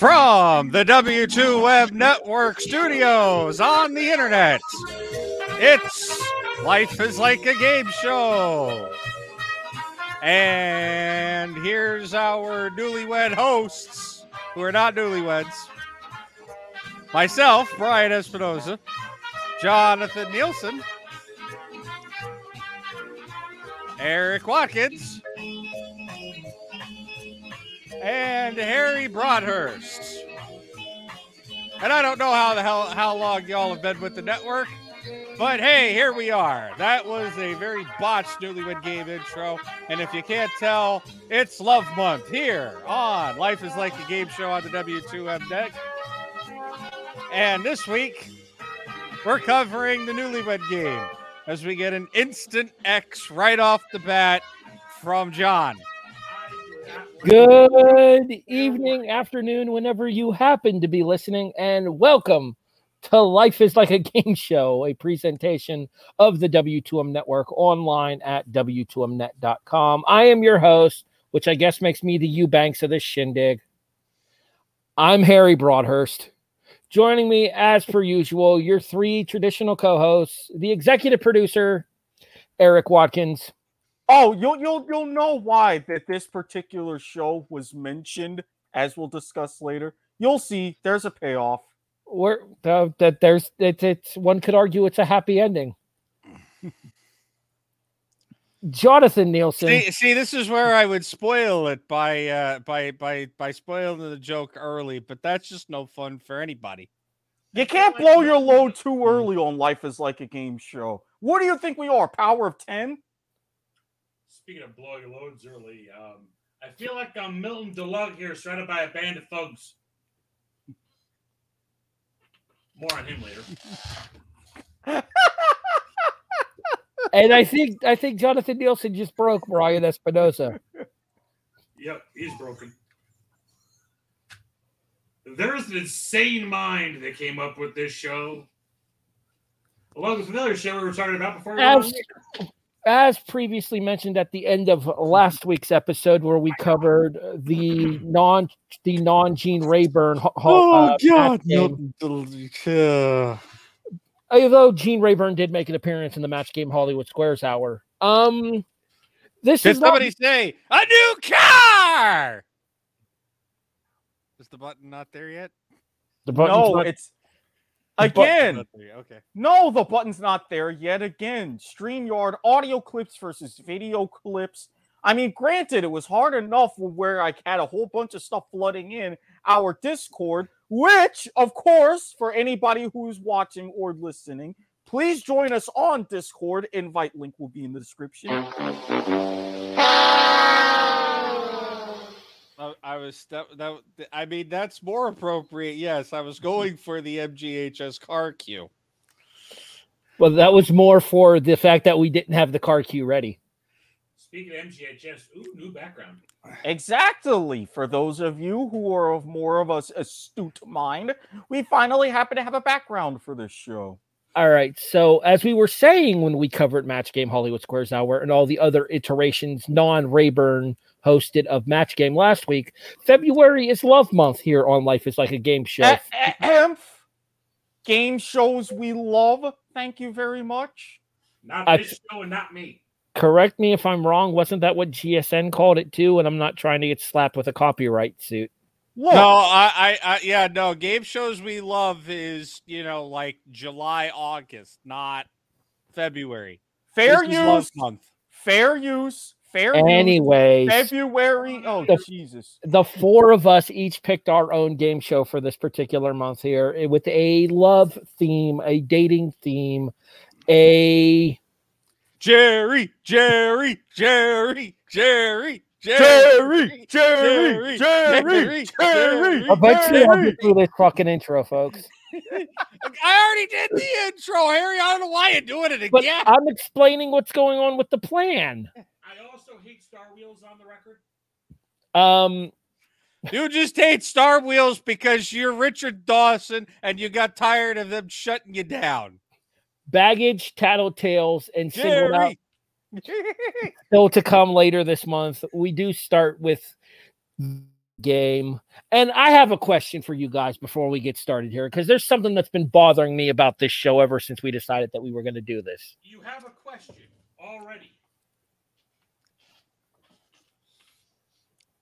From the W2M Network studios on the internet, it's Life is Like a Game Show. And here's our newlywed hosts, who are not newlyweds. Myself, Brian Espinoza, Jonathan Nielsen, Eric Watkins, and Harry Broadhurst. And I don't know how the hell how long y'all have been with the network, but hey, here we are. That was a very botched newlywed game intro, and if you can't tell, it's Love Month here on Life is Like a Game Show on the W2M deck. And this week, we're covering the newlywed game as we get an instant X right off the bat from John. Good evening, afternoon, whenever you happen to be listening, and welcome to Life is Like a Game Show, a presentation of the W2M Network online at W2Mnet.com. I am your host, which I guess makes me the Eubanks of this shindig. I'm Harry Broadhurst. Joining me, as per usual, your three traditional co hosts, the executive producer, Eric Watkins. Oh, you'll you'll you'll know why that this particular show was mentioned, as we'll discuss later. You'll see. There's a payoff. Where uh, that there's it's, it's one could argue it's a happy ending. Jonathan Nielsen. See, see, this is where I would spoil it by uh by by by spoiling the joke early, but that's just no fun for anybody. You can't blow your load too early on Life is Like a Game Show. What do you think we are? Power of ten? Speaking of blowing loads early, um, I feel like I'm Milton DeLugg here, surrounded by a band of thugs. More on him later. and I think I think Jonathan Nielsen just broke Brian Espinosa. Yep, he's broken. There's an insane mind that came up with this show. Along with another show we were talking about before. we went on As, the air. as previously mentioned at the end of last week's episode, where we covered the non the non Gene Rayburn. ho- ho- uh, match game. uh, although Gene Rayburn did make an appearance in the match game Hollywood Squares Hour. Um, this Did is not- somebody say a new car? Is the button not there yet? the button. no, not- it's the button- again. Not there yet, Okay. No, the button's not there yet. Again, StreamYard audio clips versus video clips. I mean, granted, it was hard enough where I had a whole bunch of stuff flooding in our Discord, which, of course, for anybody who's watching or listening, please join us on Discord. Invite link will be in the description. I, I was that, that. I mean, that's more appropriate. Yes, I was going for the MGHS car queue. well, that was more for the fact that we didn't have the car queue ready. Speaking of MGHS, ooh, new background. Exactly. For those of you who are of more of us astute mind, we finally happen to have a background for this show. All right. So, as we were saying when we covered Match Game Hollywood Squares Hour and all the other iterations non Rayburn hosted of Match Game last week, February is Love Month here on Life is Like a Game Show. A- Game shows we love. Thank you very much. Not I- this show and not me. Correct me if I'm wrong. Wasn't that what GSN called it too? And I'm not trying to get slapped with a copyright suit. Look, No, I, I, I, yeah, no. Game shows we love is you know like July, August, not February. fair This use, month. fair use, Fair. Anyway, February. Oh the, Jesus! The four of us each picked our own game show for this particular month here, with a love theme, a dating theme, a Jerry, Jerry, Jerry, Jerry. Jerry, Jerry, Jerry, Jerry, Jerry. Eventually, I'll get through this fucking intro, folks. I already did the intro, Harry. I don't know why you're doing it again. But I'm explaining what's going on with the plan. I also hate Star Wheels on the record. Um, You just hate Star Wheels because you're Richard Dawson and you got tired of them shutting you down. baggage, tattletales, and singled out still to come later this month. We do start with game. And I have a question for you guys before we get started here because there's something that's been bothering me about this show ever since we decided that we were going to do this. You have a question already.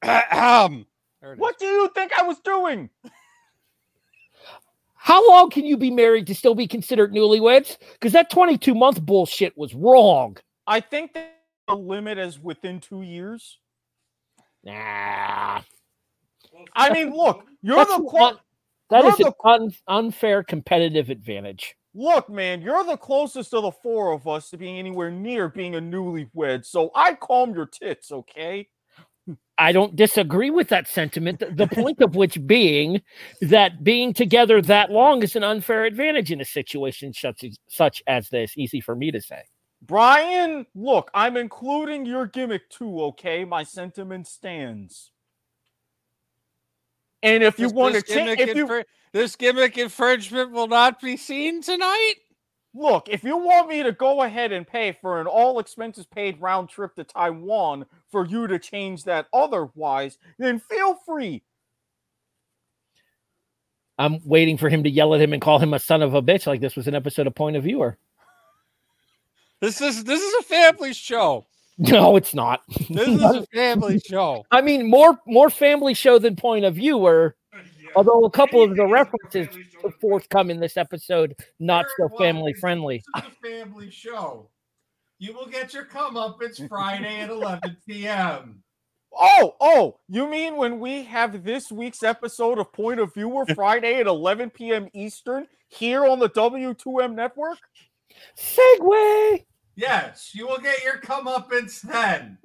Ahem. There it is. What do you think I was doing? How long can you be married to still be considered newlyweds? Because that 22 month bullshit was wrong. I think that the limit is within two years. Nah. I mean, look, you're That's the an clo- un- that you're is an un- unfair competitive advantage. look, man. You're the closest of the four of us to being anywhere near being a newlywed. So I calm your tits, okay? I don't disagree with that sentiment. The, the point of which being that being together that long is an unfair advantage in a situation such as, such as this. Easy for me to say. Brian, look, I'm including your gimmick too, okay? My sentiment stands. And if you This- want to change, if you infri- this gimmick infringement will not be seen tonight. Look, if you want me to go ahead and pay for an all expenses paid round trip to Taiwan for you to change that otherwise, then feel free. I'm waiting for him to yell at him and call him a son of a bitch, like this was an episode of Point of Viewer. This is this is a family show. No, it's not. This is a family show. I mean, more more family show than Point of Viewer. Yeah. Although a couple of the Anything is a references family show to with- forthcome in this episode, not so family friendly. This a family show. You will get your come up. It's Friday at 11 p.m. Oh, oh, you mean when we have this week's episode of Point of Viewer Friday at 11 p.m. Eastern here on the W2M network? Segway. Yes, you will get your come comeuppance then.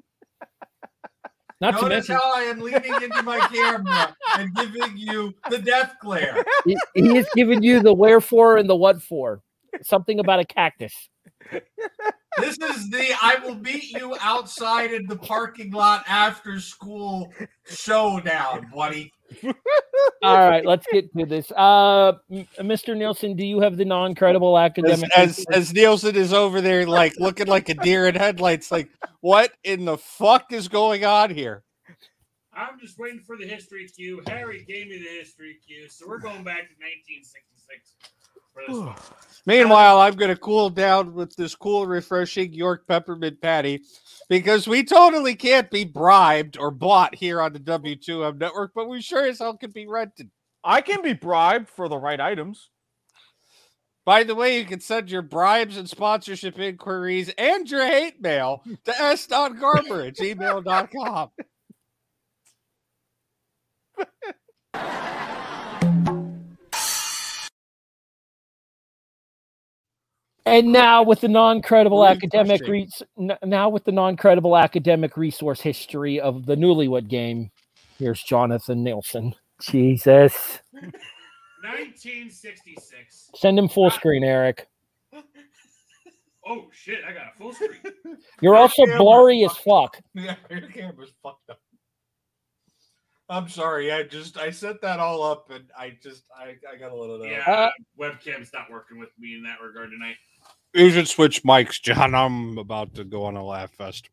Not to mention, how I am leaning into my camera and giving you the death glare. he, he is giving you the wherefore and the what for. Something about a cactus. This is the I will meet you outside in the parking lot after school showdown, buddy. All right, let's get to this. Uh, Mr. Nielsen, do you have the non-credible academic? as as Nielsen is over there, like looking like a deer in headlights, like what in the fuck is going on here? I'm just waiting for the history cue. Harry gave me the history cue, so we're going back to 1966 for this one. Meanwhile, I'm gonna cool down with this cool, refreshing York peppermint patty because we totally can't be bribed or bought here on the W2M network, but we sure as hell can be rented. I can be bribed for the right items. By the way, you can send your bribes and sponsorship inquiries and your hate mail to s.garber at gmail.com. And now with the non-credible Really academic frustrating. res- n- now with the non-credible academic resource history of the Newlywed Game. Here's Jonathan Nielsen. Jesus, 1966. send him full screen, Eric. Oh shit! I got a full screen. You're also camera blurry as fuck. Yeah, your camera's fucked up. I'm sorry. I just I set that all up and I just I, I got a little Yeah, Uh, webcam's not working with me in that regard tonight. You should switch mics, John. I'm about to go on a laugh fest.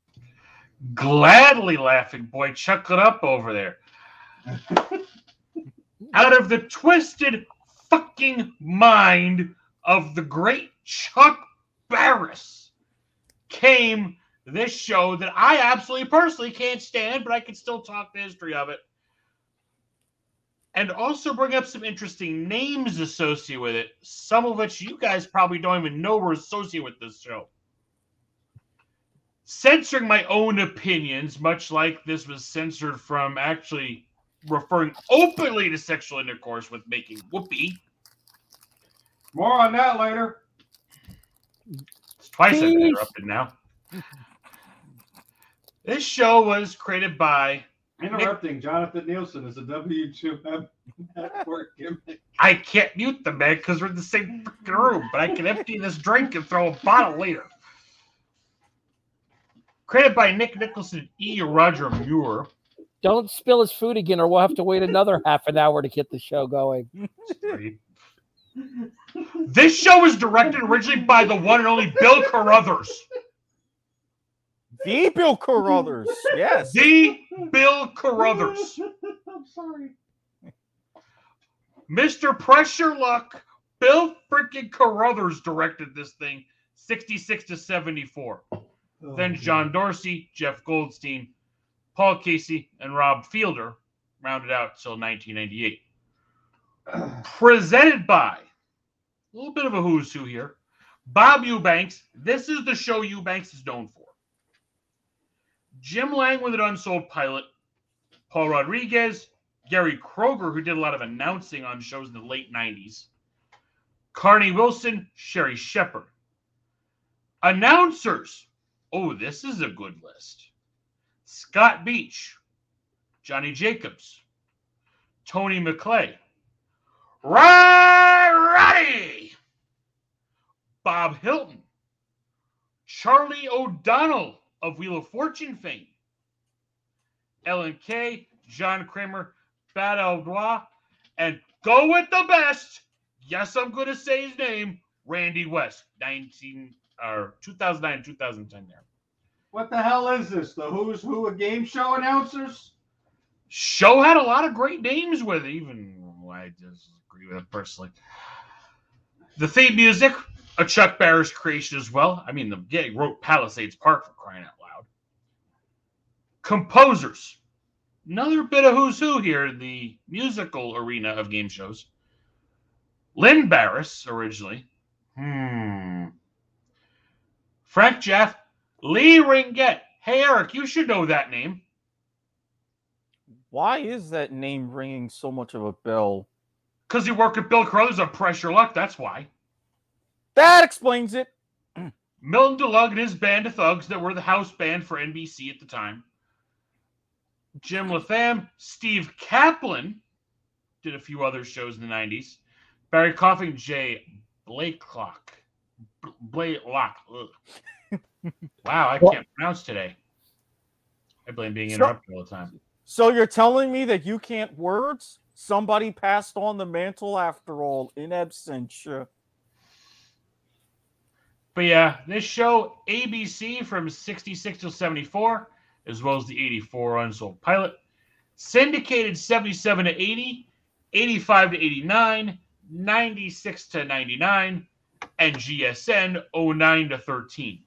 Gladly laughing, boy. Chuckle it up over there. Out of the twisted fucking mind of the great Chuck Barris came this show that I absolutely personally can't stand, but I can still talk the history of it. And also bring up some interesting names associated with it, some of which you guys probably don't even know were associated with this show. censoring my own opinions, much like this was censored from actually referring openly to sexual intercourse with making whoopee. More on that later. It's twice I've been interrupted now. This show was created by Interrupting Jonathan Nielsen is a W2M network gimmick. I can't mute the man because we're in the same freaking room, but I can empty this drink and throw a bottle later. Created by Nick Nicholson, E. Roger Muir. Don't spill his food again, or we'll have to wait another half an hour to get the show going. This show was directed originally by the one and only Bill Carruthers. The Bill Carruthers. Yes. The Bill Carruthers. I'm sorry. Mr. Press Your Luck, Bill freaking Carruthers directed this thing 66 to 74. Then John Dorsey, Jeff Goldstein, Paul Casey, and Rob Fielder rounded out till 1998. Presented by a little bit of a who's who here. Bob Eubanks. This is the show Eubanks is known for. Jim Lange with an unsold pilot. Paul Rodriguez, Gary Kroeger, who did a lot of announcing on shows in the late 90s. Carnie Wilson, Sherri Shepherd. Announcers. Oh, this is a good list. Scott Beach, Johnny Jacobs, Tony McClay, Rod Roddy, Bob Hilton, Charlie O'Donnell of Wheel of Fortune fame, Ellen K, John Kramer, Bad Aldois, and go with the best. Yes, I'm going to say his name, Randy West, 19 or 2009, 2010 there. What the hell is this? The Who's Who of game show announcers? Show had a lot of great names with it, even I disagree with it personally. The theme music, a Chuck Barris creation as well. I mean, the yeah, he wrote Palisades Park for crying out loud. Composers, another bit of who's who here in the musical arena of game shows. Lynn Barris, originally. Hmm. Frank Jeff, Lee Ringuette. Hey, Eric, you should know that name. Why is that name ringing so much of a bell? Because you work at Bill Carruthers on Press Your Luck, that's why. That explains it. Milton DeLugg and his band of thugs that were the house band for NBC at the time. Jim Latham, Steve Kaplan did a few other shows in the 90s. Barry Coffin, Jay Blakelock. B- Blakelock. wow, I can't pronounce today. I blame being So- interrupted all the time. So you're telling me that you can't words? Somebody passed on the mantle after all in absentia. But yeah, this show, ABC from 66 to 74, as well as the 84 unsold pilot, syndicated 77 to 80, 85 to 89, 96 to 99, and GSN 09 to 13.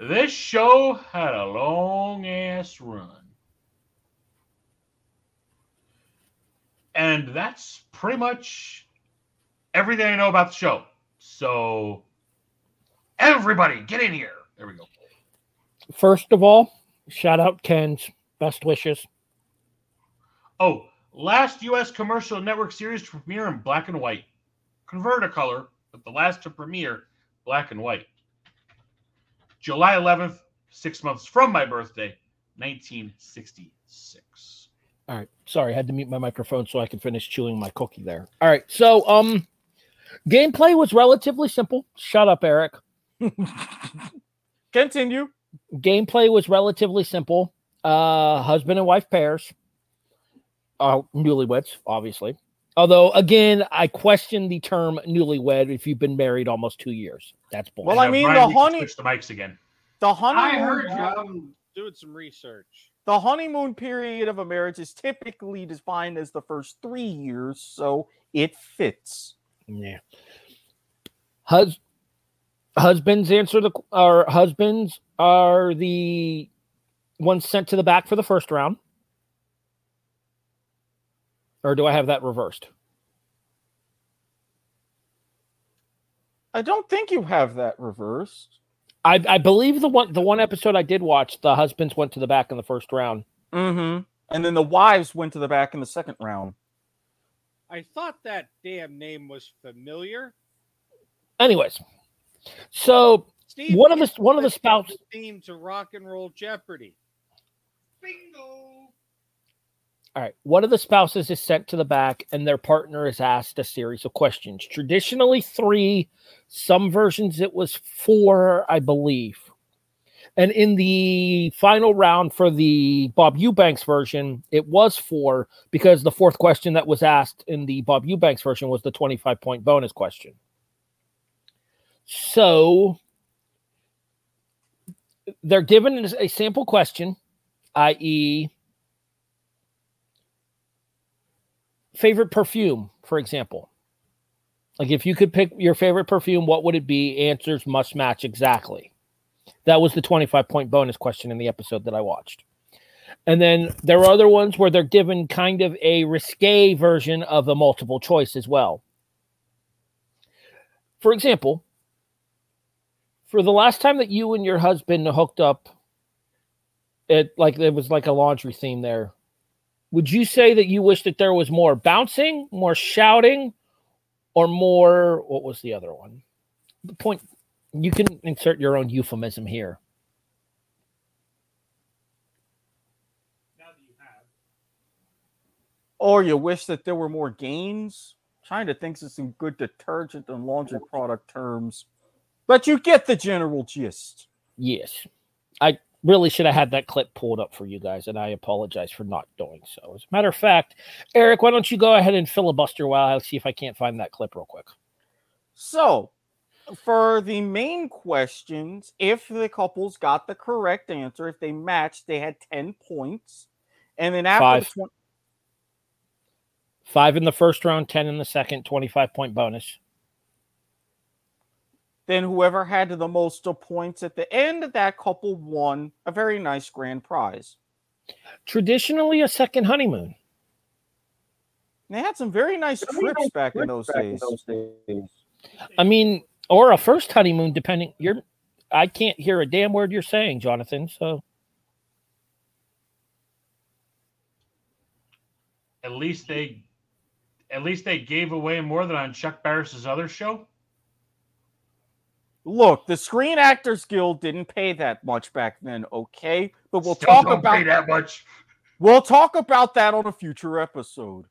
This show had a long ass run. And that's pretty much everything I know about the show. So, everybody, get in here. There we go. First of all, shout out Ken's best wishes. Oh, last U.S. commercial network series to premiere in black and white. Converter color, but the last to premiere black and white. July 11th, six months from my birthday, 1966. All right. Sorry, I had to mute my microphone so I could finish chewing my cookie there. All right. So, um, gameplay was relatively simple. Shut up, Eric. Continue. Gameplay was relatively simple. Uh, husband and wife pairs. Uh, newlyweds, obviously. Although, again, I question the term newlywed if you've been married almost two years. That's bullshit. Well, I Now, mean, Brian, the we honey- Switch the mics again. The I honeymoon heard you. I'm Doing some research. the honeymoon period of a marriage is typically defined as the first three years, so it fits. Yeah. Hus- husbands answer the or husbands are the ones sent to the back for the first round. Or do I have that reversed? I don't think you have that reversed. I, I believe the one the one episode I did watch, the husbands went to the back in the first round. Mm-hmm. And then the wives went to the back in the second round. I thought that damn name was familiar. Anyways, so Steve, One of the- one of the the spouses- theme to Rock and Roll Jeopardy. Bingo. All right. One of the spouses is sent to the back, and their partner is asked a series of questions. Traditionally, three. Some versions it was four, I believe. And in the final round for the Bob Eubanks version, it was four because the fourth question that was asked in the Bob Eubanks version was the 25 point bonus question. So they're given a sample question, i.e., favorite perfume, for example. Like if you could pick your favorite perfume, what would it be? Answers must match exactly. That was the 25 point bonus question in the episode that I watched. And then there are other ones where they're given kind of a risque version of a multiple choice as well. For example, for the last time that you and your husband hooked up, it like it was like a laundry theme there would you say that you wish that there was more bouncing, more shouting, or more what was the other one? The point you can insert your own euphemism here. Or you wish that there were more games. China thinks it's some good detergent and laundry product terms. But you get the general gist. Yes. I really should have had that clip pulled up for you guys, and I apologize for not doing so. As a matter of fact, Eric, why don't you go ahead and filibuster while I see if I can't find that clip real quick. So, for the main questions, if the couples got the correct answer, if they matched, they had 10 points. And then after Five. the twen- Five in the first round, 10 in the second, 25 point bonus. then whoever had the most points at the end, of that couple won a very nice grand prize. Traditionally, a second honeymoon. They had some very nice trips back in those days. I mean, or a first honeymoon, depending. You're, I can't hear a damn word you're saying, Jonathan. So At least they, at least they gave away more than on Chuck Barris's other show. Look, the Screen Actors Guild didn't pay that much back then, okay? But we'll Still talk don't about pay that much. we'll talk about that on a future episode.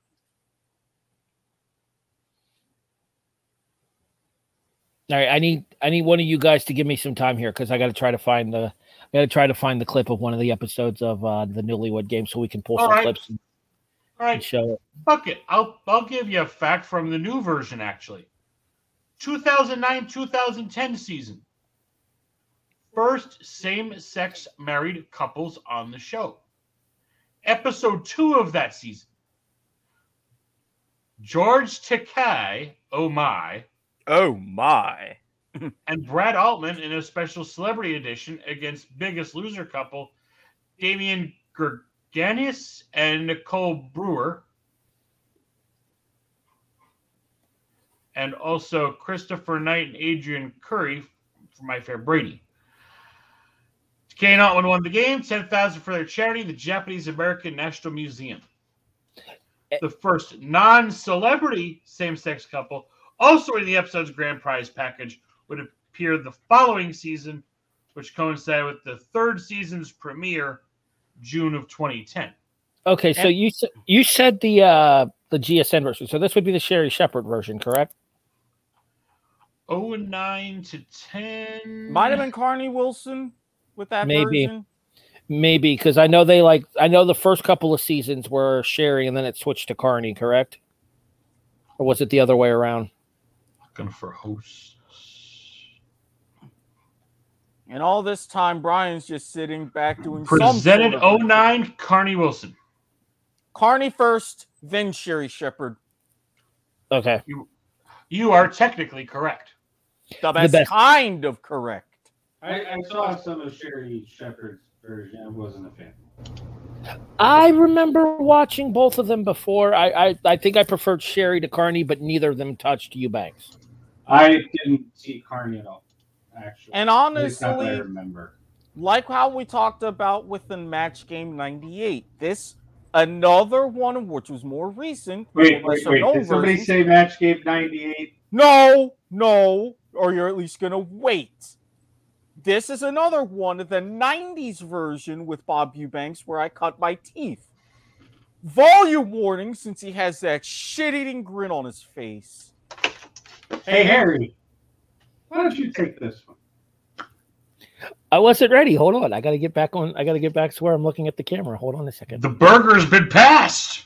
All right, I need I need one of you guys to give me some time here because I got to try to find the I got to try to find the clip of one of the episodes of uh, the Newlywed Game so we can pull All some right. clips and, All and show it. fuck it. I'll I'll give you a fact from the new version actually. 2009-2010 season. First same-sex married couples on the show. Episode 2 of that season. George Takei, oh my, Oh my. and Brad Altman in a special celebrity edition against Biggest Loser couple, Damien Gurganus and Nicole Brewer. And also Christopher Knight and Adrianne Curry for My Fair Brady. Kane Altman won the game, 10000 for their charity, the Japanese American National Museum. Eh. The first non celebrity same sex couple, also in the episode's grand prize package, would appear the following season, which coincided with the third season's premiere, June of 2010. Okay, so you you said the uh the GSN version, so this would be the Sherri Shepherd version, correct? 09 to 10. Might have been Carnie Wilson with that Maybe. version. Maybe because I know they like I know the first couple of seasons were Sherri and then it switched to Carnie, correct? Or was it the other way around? Looking for hosts. And all this time, Brian's just sitting back doing Presented some sort of- 09, Carnie Wilson. Carnie first, then Sherri Shepherd. Okay. You are technically correct. The best, best. kind of correct. I, I saw some of Sherri Shepherd's version. I wasn't a fan. I remember watching both of them before. I, I I think I preferred Sherri to Carnie, but neither of them touched Eubanks. I didn't see Carnie at all, actually. And At least not that I honestly, remember. like how we talked about with the match game 98, this another one which was more recent. Wait, wait, wait. Did somebody say Match Game 98? No, no, or you're at least gonna wait. This is another one of the 90s version with Bob Eubanks where I cut my teeth. Volume warning since he has that shit eating grin on his face. Hey, Harry, why don't you take this one? I wasn't ready. Hold on. I got to get back on. I got to get back to where I'm looking at the camera. Hold on a second. The burger's been passed.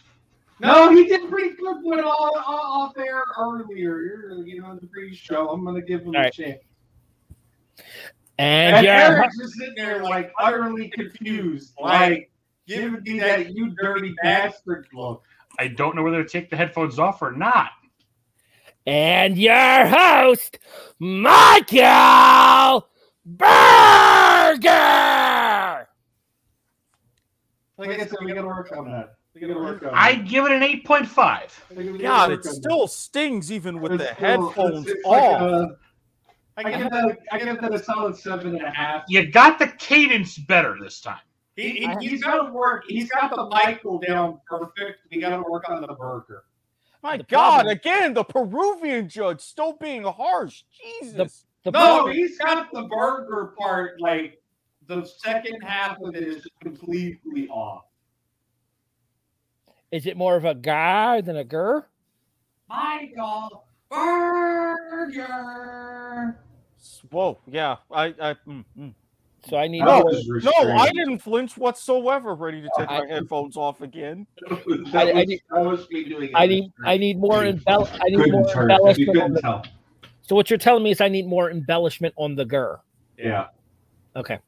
No, he did pretty good one all, all off air earlier. You know, the pre-show. I'm gonna give him All a right. chance. And, And yeah, Eric's just sitting there like utterly confused, like giving me that you dirty bastard look. I don't know whether to take the headphones off or not. And your host, Michael Burger. Like I said, we gotta work on that. We gotta work on I give it an 8.5. God, it on still stings even with that. the still- headphones it's- it's like off. a- I give that. I give that a solid seven and a half. You got the cadence better this time. He, he, he's got to work. He's got the Michael down perfect. We got to work on the burger. My The God, problem- again, the Peruvian judge still being harsh. Jesus. The No, problem- he's got the burger part. Like the second half of it is completely off. is it more of a guy than a gur? Michael Burger. Whoa, yeah. I, I, mm, mm. So I need. No, more- no, I didn't flinch whatsoever. Ready to take I- my headphones off again. That I- I need- that was me doing. I need. I need more embell. I need more turn. Embellishment. On couldn't the, tell. so what you're telling me is I need more embellishment on the gur. Yeah. Okay.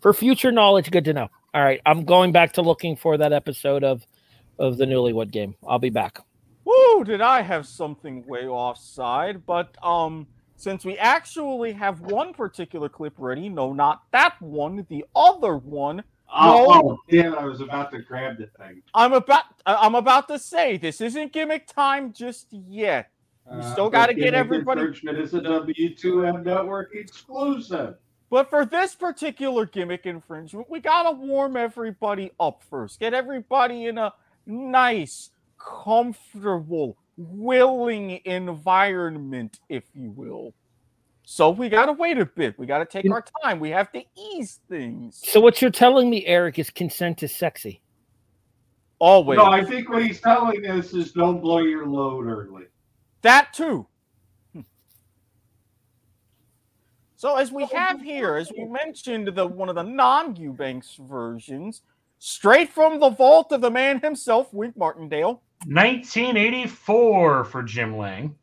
For future knowledge, good to know. All right, I'm going back to looking for that episode of of the Newlywed Game. I'll be back. Woo, did I have something way offside? But um, since we actually have one particular clip ready, no, not that one, the other one. Oh, No. oh, damn! I was about to grab the thing. I'm about I- I'm about to say this isn't gimmick time just yet. We still Uh, gotta get everybody- is a W2M network exclusive. But for this particular gimmick infringement, we gotta warm everybody up first. Get everybody in a nice, comfortable, willing environment, if you will. So we gotta wait a bit. We gotta take our time. We have to ease things. So what you're telling me, Eric, is consent is sexy. Always. No, I think what he's telling us is don't blow your load early. That too. So as we have here, as we mentioned, the one of the non-Eubanks versions, straight from the vault of the man himself, Wink Martindale. 1984 for Jim Lange.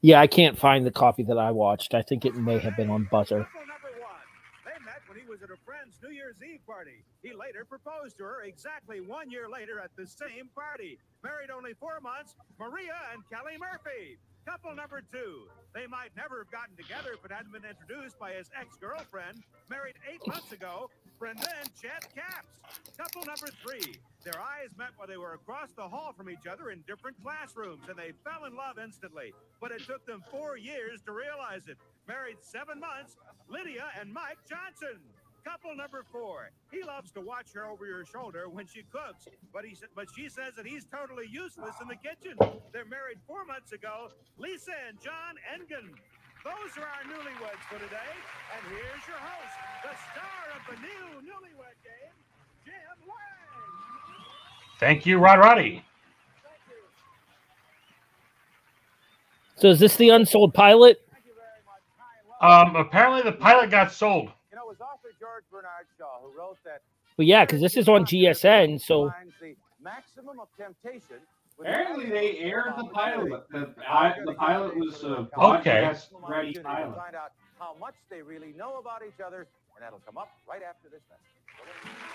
Yeah, I can't find the copy that I watched. I think it may have been on Buzzr. Couple number one. They met when he was at a friend's New Year's Eve party. He later proposed to her exactly one year later at the same party. Married only four months, Maria and Kelly Murphy. Couple number two. They might never have gotten together if it hadn't been introduced by his ex-girlfriend, married eight months ago, Brenda and Chet Caps. Couple number three. Their eyes met while they were across the hall from each other in different classrooms, and they fell in love instantly. But it took them four years to realize it. Married seven months, Lydia and Mike Johnson. Couple number four. He loves to watch her over your shoulder when she cooks, but he sa- but she says that he's totally useless in the kitchen. They're married four months ago. Lisa and John Engen. Those are our newlyweds for today. And here's your host, the star of the new newlywed game, Jim Lange. Thank you, Rod Roddy. So is this the unsold pilot? Um, apparently the pilot got sold. You know, it was author George Bernard Shaw who wrote that. Well, yeah, because this is on GSN. So The maximum of temptation. Apparently, they aired the pilot. The, I, the pilot was a Okay. podcast ready Opportunity to pilot. Find out how much they really know about each other, and that'll come up right after this message.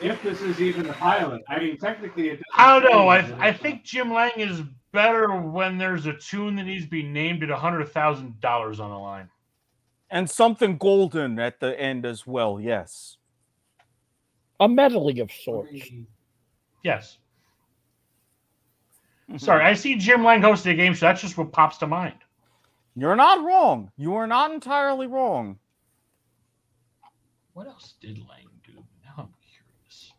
If this is even a pilot, I mean, technically, it. I don't know. I, I think Jim Lange is better when there's a tune that needs to be named at $100,000 on the line. And something golden at the end as well, yes. a medley of sorts. Yes. Mm-hmm. Sorry, I see Jim Lange hosting a game show. That's just what pops to mind. You're not wrong. You are not entirely wrong. What else did Lange do? Now I'm curious.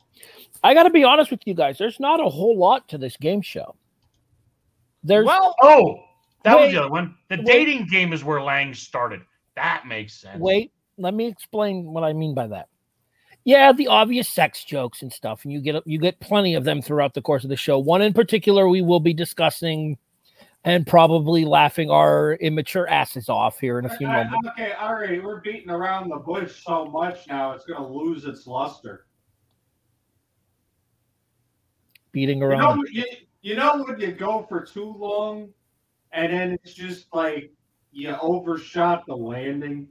I got to be honest with you guys. There's not a whole lot to this game show. There's Well, Oh, that Wait, was the other one. The wait. dating game is where Lange started. That makes sense. wait. Let me explain what I mean by that. Yeah, the obvious sex jokes and stuff, and you get you get plenty of them throughout the course of the show. One in particular, we will be discussing and probably laughing our immature asses off here in a few I- I- moments. okay, all right. We're beating around the bush so much now, it's going to lose its luster. Beating You around. know, you, you know when you go for too long, and then it's just like you overshot the landing.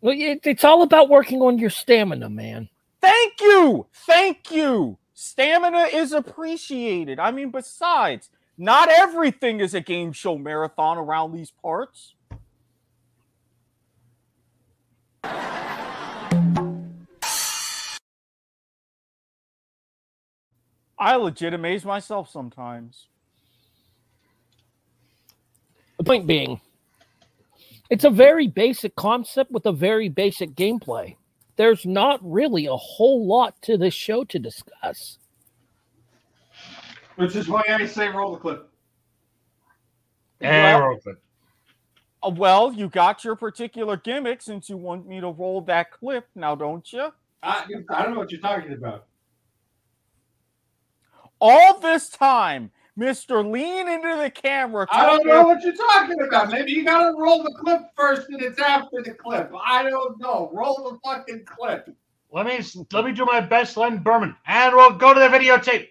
Well, it, it's all about working on your stamina, man. Thank you. Thank you. Stamina is appreciated. I mean, besides, not everything is a game show marathon around these parts. I legit amaze myself sometimes. The point being, it's a very basic concept with a very basic gameplay. There's not really a whole lot to this show to discuss. Which is why I say roll the clip. And Well- roll clip. Uh, well, you got your particular gimmick since you want me to roll that clip now, don't you? I, I don't know what you're talking about. All this time, Mr. Lean into the camera. I don't know what you're talking about. Maybe you got to roll the clip first, and it's after the clip. I don't know. Roll the fucking clip. Let me let me do my best, Len Berman, and we'll go to the videotape.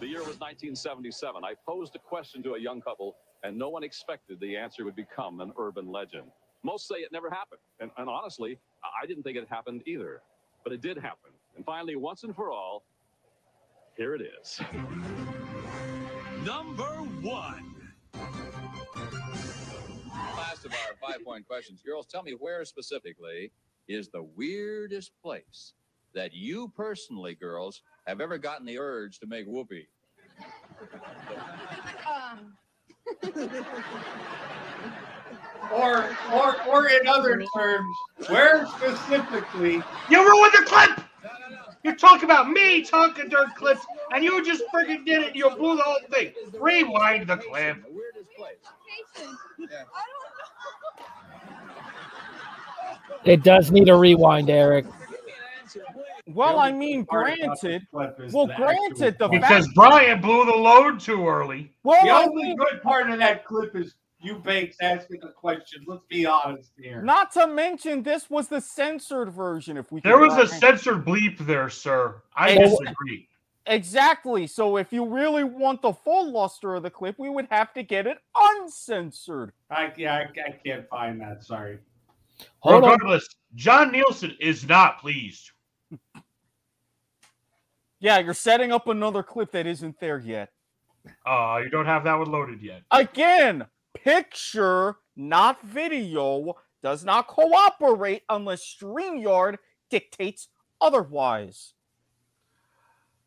The year was 1977. I posed a question to a young couple, and no one expected the answer would become an urban legend. Most say it never happened. And, and honestly, I didn't think it happened either. But it did happen. And finally, once and for all, here it is. Number one. Last of our five point questions. Girls, tell me where specifically is the weirdest place that you personally, girls, have ever gotten the urge to make whoopee? Um. Or, or, or in other terms, where specifically? You ruined the clip. You're talking about me talking dirt clips, and you just freaking did it. You blew the whole thing. Rewind the clip. The weirdest place. It does need a rewind, Eric. Well, I mean, granted. Well, granted, the Because fact. Brian blew the load too early. Well, The I only mean, good part of that clip is Eubanks asking a question. Let's be honest here. not to mention, this was the censored version. If we There was a censored bleep there, sir. I disagree. Exactly. So if you really want the full luster of the clip, we would have to get it uncensored. I, yeah, I, I can't find that. Sorry. Hold on. Regardless, John Nielsen is not pleased. Yeah, you're setting up another clip that isn't there yet. Uh, you don't have that one loaded yet. Again, picture, not video, does not cooperate unless StreamYard dictates otherwise.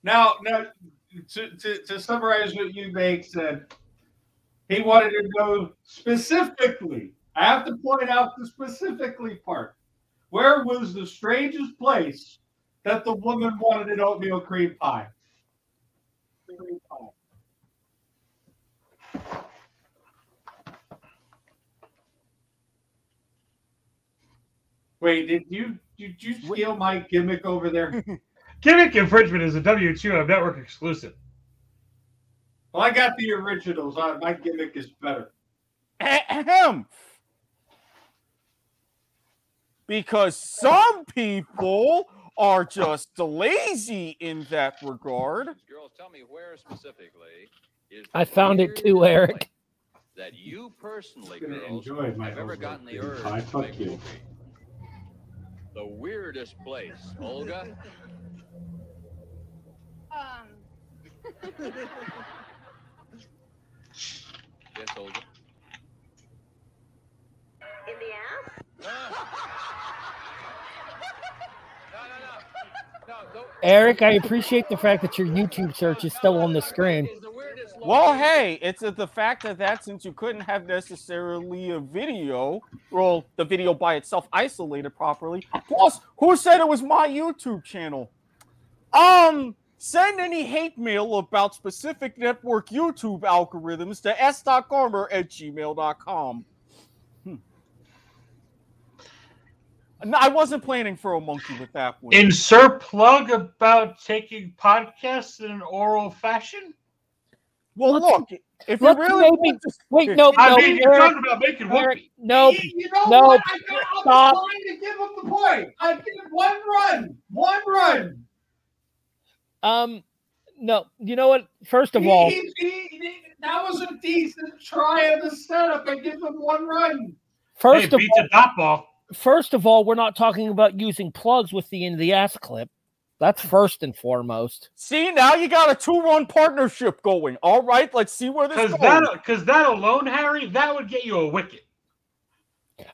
Now, now to, to, to summarize what Eubanks said, he wanted to know specifically. I have to point out the specifically part. Where was the strangest place that the woman wanted an oatmeal cream pie? Cream pie. Wait, did you did you steal my gimmick over there? Gimmick infringement is a W2M network exclusive. Well, I got the originals. My gimmick is better. Ahem. Because some people are just lazy in that regard. Girls, tell me where specifically is I found it too, Eric. That you personally, gonna girls, enjoy my have ever gotten the urge pie. to Fuck you. whoopee. The weirdest place, Olga. Um, Yes, Olga. in the ass? No. no, no, no. Eric, I appreciate the fact that your YouTube search is still on the screen. Is the weirdest Well, hey, it's the fact that that since you couldn't have necessarily a video, well, the video by itself isolated properly. Plus, who said it was my YouTube channel? Um, send any hate mail about specific network YouTube algorithms to s.garmer at gmail.com. Hmm. No, I wasn't planning for a monkey with that one. Insert plug about taking podcasts in an oral fashion. Well, look, if you let's really maybe- want to- wait, no, I no, mean, you're Eric, talking about making Eric, whoopee. no, You you know no, what? I, got- I stop. was trying to give him the point. I give one run. One run. um, no. You know what? First of He- all, he- he- he- that was a decent try of the setup. I give him one run. first hey, of all, the top ball. first of all, we're not talking about using plugs with the in the ass clip. That's first and foremost. See, now you got a two-run partnership going. All right, let's see where this Because goes. that, because that alone, Harry, that would get you a wicket.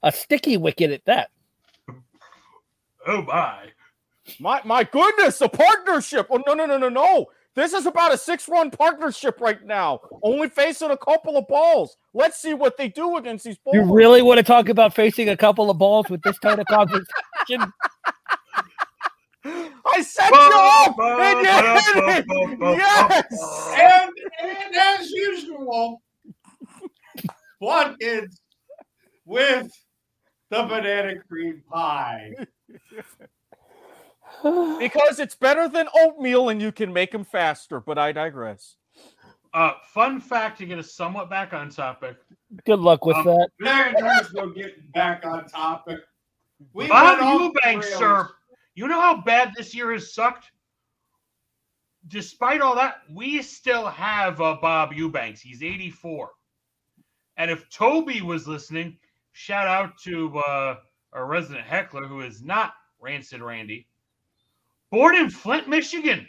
A sticky wicket at that. Oh my! My my goodness, a partnership. Oh no, no, no, no, no. This is about a six-run partnership right now. Only facing a couple of balls. Let's see what they do against these balls. You really want to talk about facing a couple of balls with this kind of conversation? I set you up, and you hit it. Yes. And, and as usual, what is with the banana cream pie. Because it's better than oatmeal, and you can make them faster. But I digress. Uh, fun fact to get us somewhat back on topic. Good luck with Um, that. There, there's no getting back on topic. We Bob went off the Eubanks, sir. You know how bad this year has sucked? Despite all that, we still have uh, Bob Eubanks. He's 84. And if Toby was listening, shout out to uh, our resident heckler who is not Rancid Randy. Born in Flint, Michigan.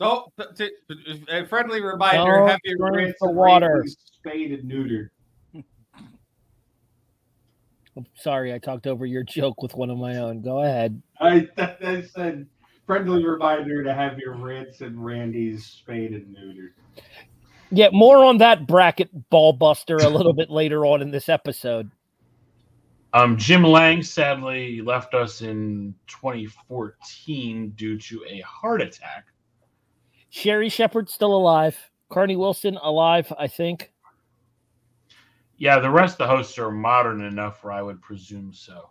So, t- t- a friendly reminder: Don't have drink the and water. rain spayed and neutered. I'm sorry, I talked over your joke with one of my own. Go ahead. I, I said friendly reminder to have your rinse and Randy's spayed and neutered. Yeah, more on that bracket ball buster a little bit later on in this episode. Um, Jim Lange sadly left us in 2014 due to a heart attack. Sherri Shepherd still alive. Carnie Wilson alive, I think. Yeah, the rest of the hosts are modern enough where I would presume so.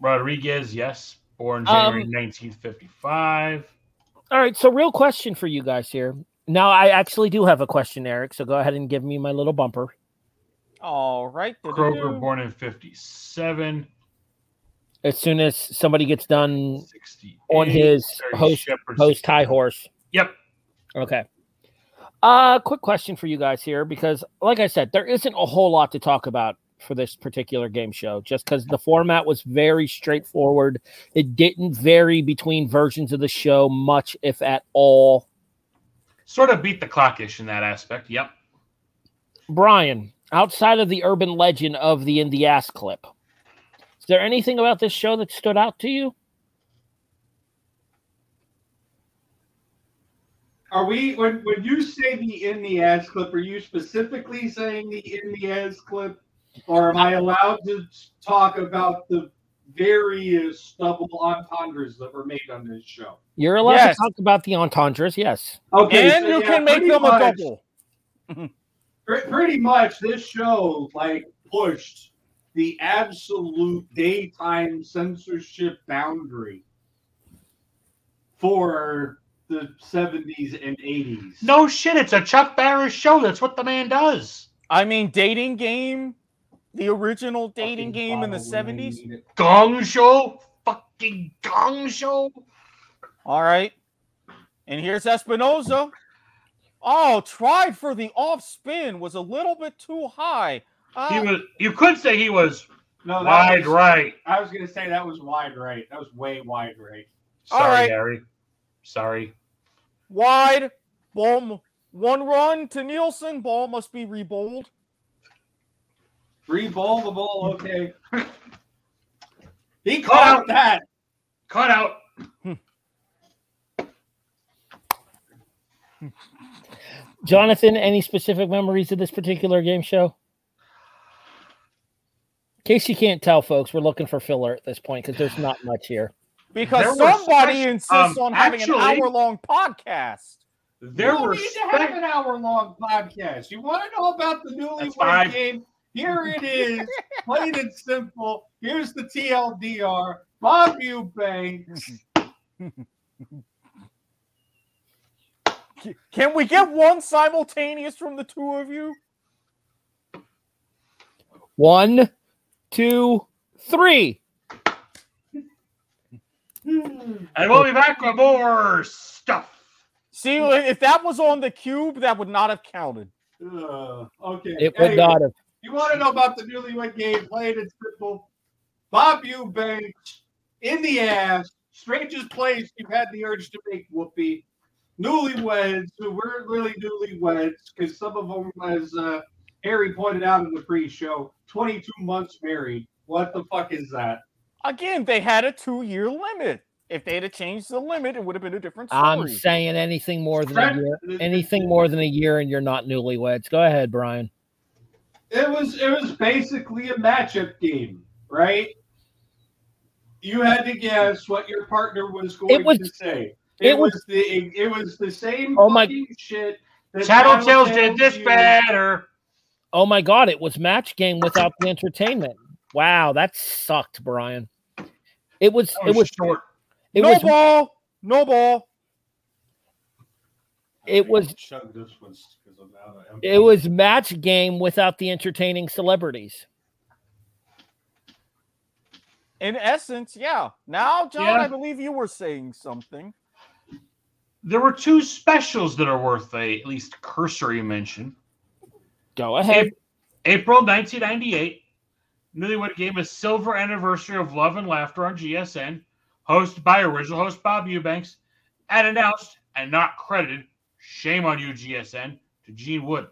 Rodriguez, yes, born January Um, 1955. All right, so real question for you guys here. Now I actually do have a question, Eric. So go ahead and give me my little bumper. All right. Kroeger, born in 57. As soon as somebody gets done on his host host high horse. Yep. Okay. Uh quick question for you guys here because like I said, there isn't a whole lot to talk about for this particular game show just because the format was very straightforward. It didn't vary between versions of the show much, if at all. Sort of beat the clockish in that aspect. Yep. Brian, outside of the urban legend of the in the ass clip, is there anything about this show that stood out to you? Are we when when you say the in the ass clip? Are you specifically saying the in the ass clip, or am I allowed to talk about the various double entendres that were made on this show? You're allowed Yes. to talk about the entendres, yes. Okay, and so you yeah, can make them much- a double. Pre- Pretty much, this show like pushed the absolute daytime censorship boundary for the 70s and 80s. No shit, it's a Chuck Barris show. That's what the man does. I mean, dating game, the original dating Fucking game in the bottle when they seventies. Gong show? Fucking gong show? All right, and here's Espinoza. Oh, tried for the off spin was a little bit too high. He Uh, was you could say he was No, wide was, right. I was gonna say that was wide right. That was way wide right. Sorry, All right. Harry. Sorry. Wide, ball, one run to Nielsen. Ball must be rebowled. Reball the ball, okay. he caught out. that. Cut out. Jonathan, any specific memories of this particular game show? In case you can't tell, folks, we're looking for filler at this point because there's not much here. Because There somebody special- insists um, on having actually- an hour-long podcast. There you were need to have an hour long podcast. You want to know about the That's newlywed game? Here it is, plain and simple. Here's the TLDR. Bob Eubanks. Can we get one simultaneous from the two of you? One, two, three. And we'll be back with more stuff. See, if that was on the cube, that would not have counted. Uh, okay. It would Anyway, not have. You want to know about the newlywed game? Plain and simple. Bob Eubanks in the ass. Strangest place you've had the urge to make whoopee. Newlyweds who weren't really newlyweds because some of them, as uh, Harry pointed out in the pre-show, 22 months married. What the fuck is that? Again, they had a two-year limit. If they'd have changed the limit, it would have been a different story. I'm saying anything more than a year. Anything more than a year, and you're not newlyweds. Go ahead, Brian. It was it was basically a matchup game, right? You had to guess what your partner was going was- to say. it It, was- was, the it was the same Oh my- shit. that Tattletales did this better. Oh my God! It was match game without the entertainment. Wow, that sucked, Brian. It was. That It was. short. It no was. ball, no ball. It was. Chug this one 'cause I'm out of It was match game without the entertaining celebrities. In essence, yeah. Now, John, Yeah. I believe you were saying something. There were two specials that are worth a at least cursory mention. Go ahead. Ap- April 1998, Newlywed Game a silver anniversary of Love and Laughter on GSN, hosted by original host Bob Eubanks, and announced and not credited, shame on you, GSN, to Gene Wood.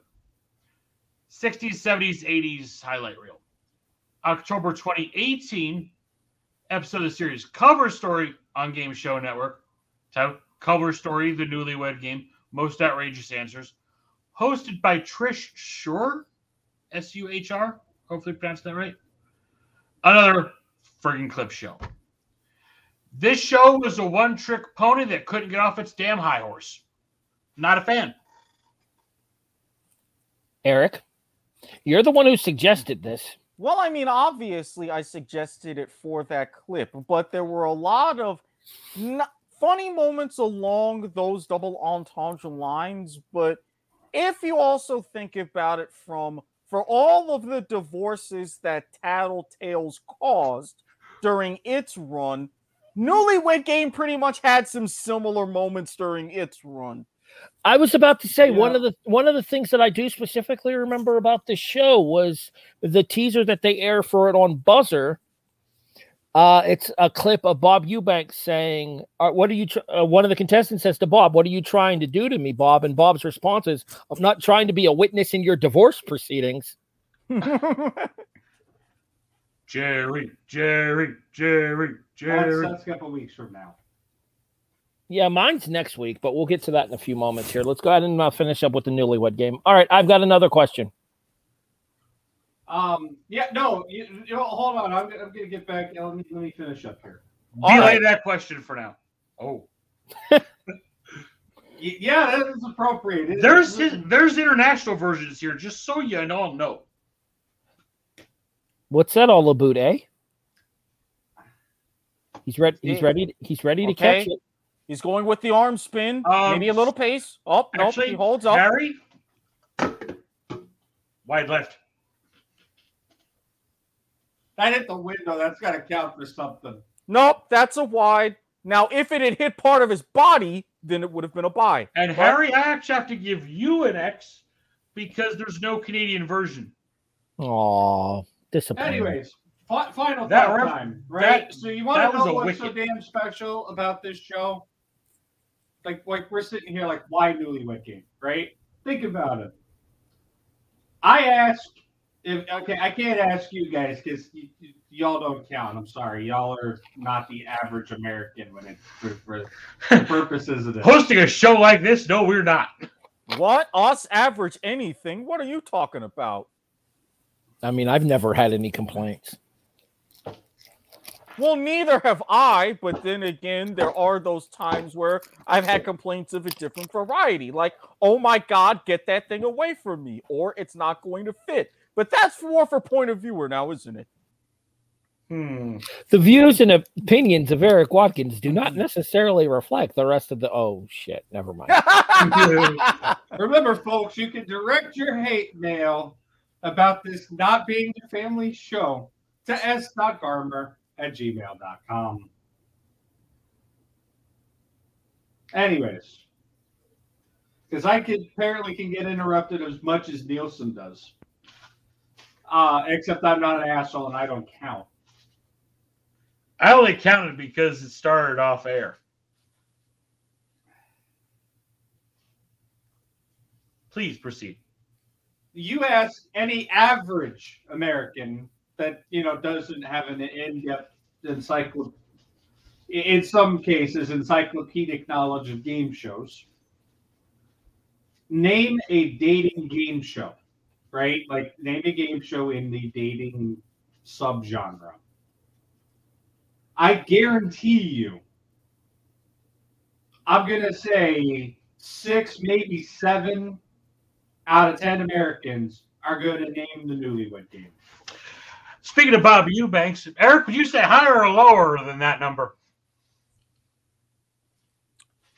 60s, 70s, 80s highlight reel. October 2018, episode of the series Cover Story on Game Show Network. Cover Story, the Newlywed Game, Most Outrageous Answers. Hosted by Trish Suhr, S U H R. Hopefully, pronounced that right. Another friggin' clip show. This show was a one trick pony that couldn't get off its damn high horse. Not a fan. Eric, you're the one who suggested this. Well, I mean, obviously, I suggested it for that clip, but there were a lot of n- funny moments along those double entendre lines. But if you also think about it from for all of the divorces that Tattletales caused during its run, Newlywed Game pretty much had some similar moments during its run. I was about to say one of the one of the things that I do specifically remember about this show was the teaser that they air for it on Buzzr. Uh, it's a clip of Bob Eubanks saying, uh, "What are you?" Tr-? Uh, one of the contestants says to Bob, "What are you trying to do to me, Bob?" And Bob's response is, "I'm not trying to be a witness in your divorce proceedings." Jerry, Jerry, Jerry, That's, Jerry. that's a couple weeks from now. Yeah, mine's next week, but we'll get to that in a few moments here. Let's go ahead and uh, finish up with the newlywed game. All right, I've got another question. Um, yeah, no, you, you know, hold on. I'm, I'm gonna get back. Let me let me finish up here. Delay right. that question for now. Oh. Yeah, that is appropriate. It- There's listen, there's international versions here, just so you all know. What's that all about, eh? He's ready. He's ready. He's ready to Okay. catch it. He's going with the arm spin, Um, maybe a little pace. Oh, nope, he holds up. Harry, wide left. That hit the window. That's got to count for something. Nope, that's a wide. Now, if it had hit part of his body, then it would have been a buy. And But- Harry, I actually have to give you an X because there's no Canadian version. Oh, disappointing. Anyways, fi- final That thought ref- time, right? that- so you want to know a what's so damn special about this show? Like, like we're sitting here, like, why Newlywed Game, right? Think about it. I asked if okay, I can't ask you guys because y- y- y'all don't count. I'm sorry, y'all are not the average American when it for, for the purposes of this. Hosting a show like this, no, we're not. What? Us average anything? What are you talking about? I mean, I've never had any complaints. Well, neither have I, but then again, there are those times where I've had complaints of a different variety, like, oh my God, get that thing away from me, or it's not going to fit. But that's more for point of viewer now, isn't it? Hmm. The views and opinions of Eric Watkins do not necessarily reflect the rest of the. Oh shit! Never mind. Remember, folks, you can direct your hate mail about this not being the family show to s.garmer at gmail.com. Anyways, because I could apparently can get interrupted as much as Nielsen does. Uh, except I'm not an asshole and I don't count. I only counted because it started off air. Please proceed. you ask any average American that you know doesn't have an in-depth encyclo in some cases encyclopedic knowledge of game shows name a dating game show right like name a game show in the dating subgenre i guarantee you i'm gonna say six maybe seven out of 10 Americans are going to name the newlywed game. Speaking of Bobby Eubanks, Eric, would you say higher or lower than that number?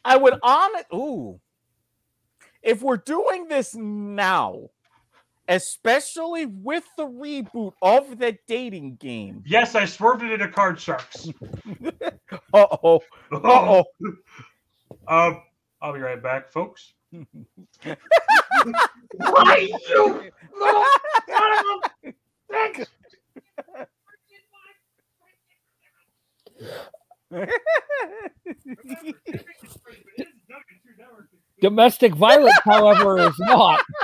I would on it. Ooh. If we're doing this now, especially with the reboot of the dating game. Yes, I swerved it into Card Sharks. Uh oh. Uh oh. Uh, I'll be right back, folks. Why you little son of a bitch? Domestic violence, however, is not.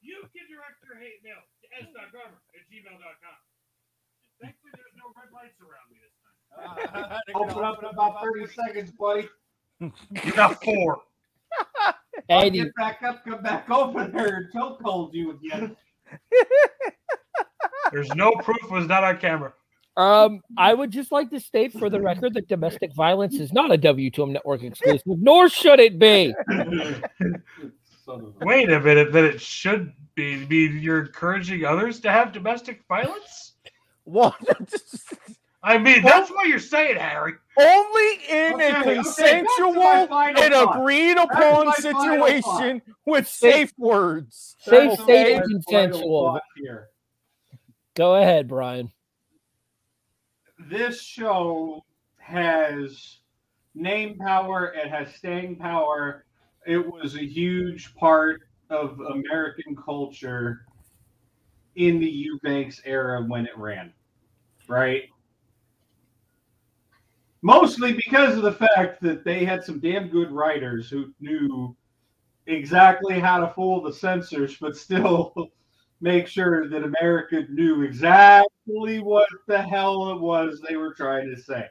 You can direct your hate mail to s.garmer at gmail.com. Thankfully, there's no red lights around me this time. Open up in about 30 seconds, buddy. You got four. I'll Eddie, get back up, come back over there and choke hold you again. There's no proof it was not on camera. um, I would just like to state for the record that domestic violence is not a W2M network exclusive, nor should it be. Son of Wait a minute, then it should be. Be you're encouraging others to have domestic violence? What? I mean, that's what you're saying, Harry. Only in Okay, a consensual back to my final and agreed upon situation with safe words. Safe, safe, and consensual. Here. Go ahead, Brian. This show has name power, it has staying power. It was a huge part of American culture in the Eubanks era when it ran, right? Mostly because of the fact that they had some damn good writers who knew exactly how to fool the censors, but still make sure that America knew exactly what the hell it was they were trying to say.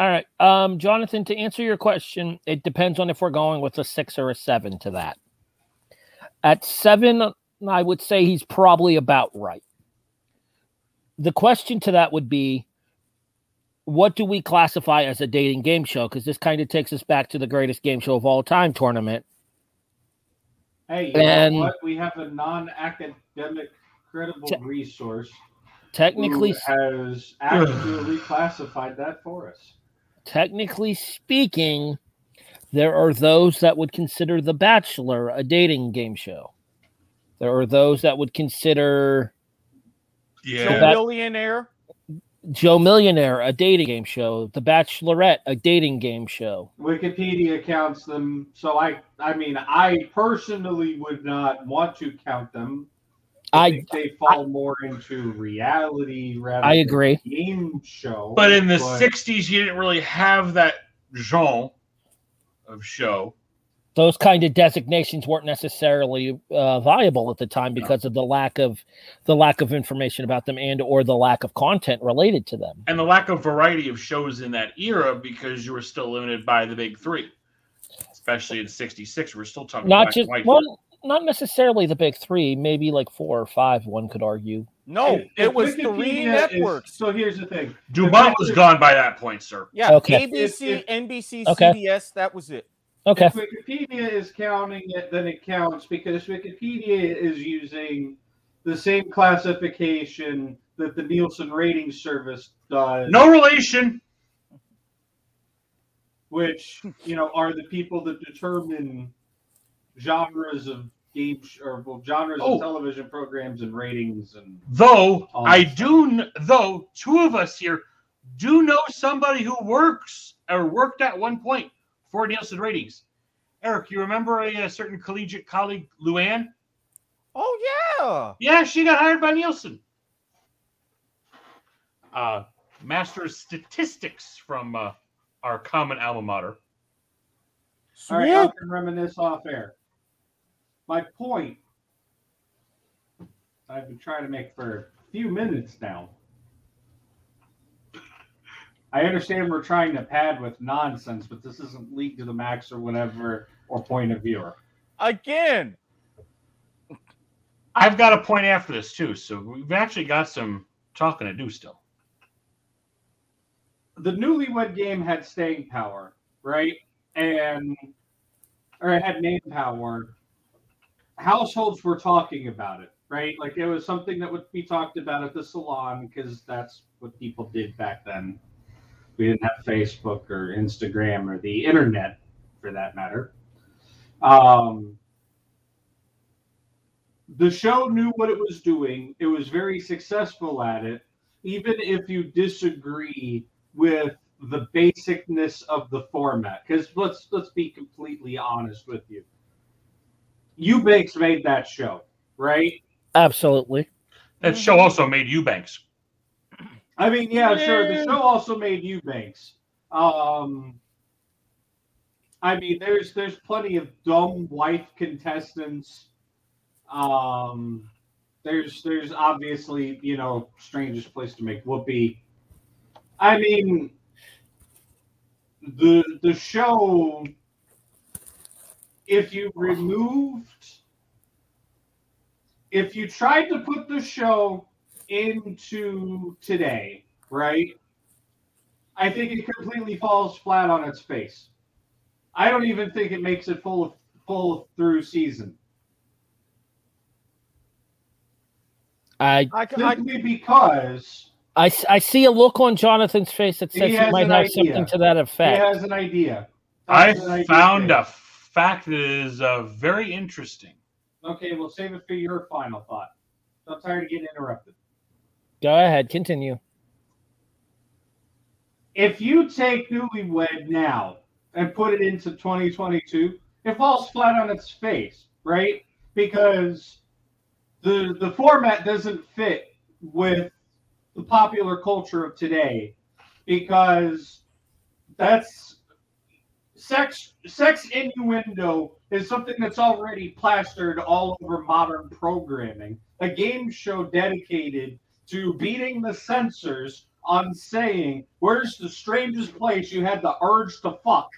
All right, um, Jonathan. To answer your question, it depends on if we're going with a six or a seven to that. At seven, I would say he's probably about right. The question to that would be, what do we classify as a dating game show? Because this kind of takes us back to the greatest game show of all time tournament. Hey, you And- know what? We have a non-academic, credible Te- resource Technically, has actually classified that for us. Technically speaking, there are those that would consider The Bachelor a dating game show. There are those that would consider yeah. Joe That- Millionaire. Joe Millionaire a dating game show, The Bachelorette a dating game show. Wikipedia counts them, so I, I mean, I personally would not want to count them. I think they fall more into reality rather. I than agree. Game show, But in the '60s, you didn't really have that genre of show. those kind of designations weren't necessarily uh, viable at the time because of the lack of the lack of information about them and or the lack of content related to them. and the lack of variety of shows in that era because you were still limited by the big three, especially in '66. We're still talking Not black just and well, not necessarily the big three, maybe like four or five. One could argue. No, If- it if was three Wikipedia is- networks. so here's the thing. Dumont was gone by that point, sir. Yeah, Okay. ABC, If- if- NBC, Okay. CBS. That was it. Okay. If Wikipedia is counting it, then it counts because Wikipedia is using the same classification that the Nielsen rating service does. No relation. Which, you know, are the people that determine genres of game sh- or well, genres Oh. of television programs and ratings and Though I that do, kn- though two of us here do know somebody who works or worked at one point for Nielsen ratings. Eric, you remember a, a certain collegiate colleague, Luann? Oh yeah. Yeah, she got hired by Nielsen. Uh, master of statistics from uh, our common alma mater. All right, I can reminisce off air. My point I've been trying to make for a few minutes now. I understand we're trying to pad with nonsense, but this isn't League to the Max or whatever or point of viewer. Again. I've got a point after this too, so we've actually got some talking to do still. The newlywed game had staying power, right? And or it had name power. Households were talking about it, right? Like it was something that would be talked about at the salon because that's what people did back then. We didn't have Facebook or Instagram or the internet for that matter. Um, the show knew what it was doing. It was very successful at it, even if you disagree with the basicness of the format. Because let's let's be completely honest with you. Eubanks made that show, right? Absolutely. That show also made Eubanks. I mean, yeah, sure. The show also made Eubanks. Um, I mean, there's there's plenty of dumb wife contestants. Um, there's there's obviously you know strangest place to make whoopee. I mean, the the show. If you removed, if you tried to put the show into today, right? I think it completely falls flat on its face. I don't even think it makes it full full through season. I I, I, Simply because I see a look on Jonathan's face that says he, has might have idea. something to that effect. he has an idea. I an idea found there. a fact that is uh, very interesting. Okay, we'll save it for your final thought. I'm tired of getting interrupted. Go ahead, continue. If you take Newlywed now and put it into 2022, it falls flat on its face, right? Because the the format doesn't fit with the popular culture of today because that's sex sex innuendo is something that's already plastered all over modern programming a game show dedicated to beating the censors on saying where's the strangest place you had the urge to fuck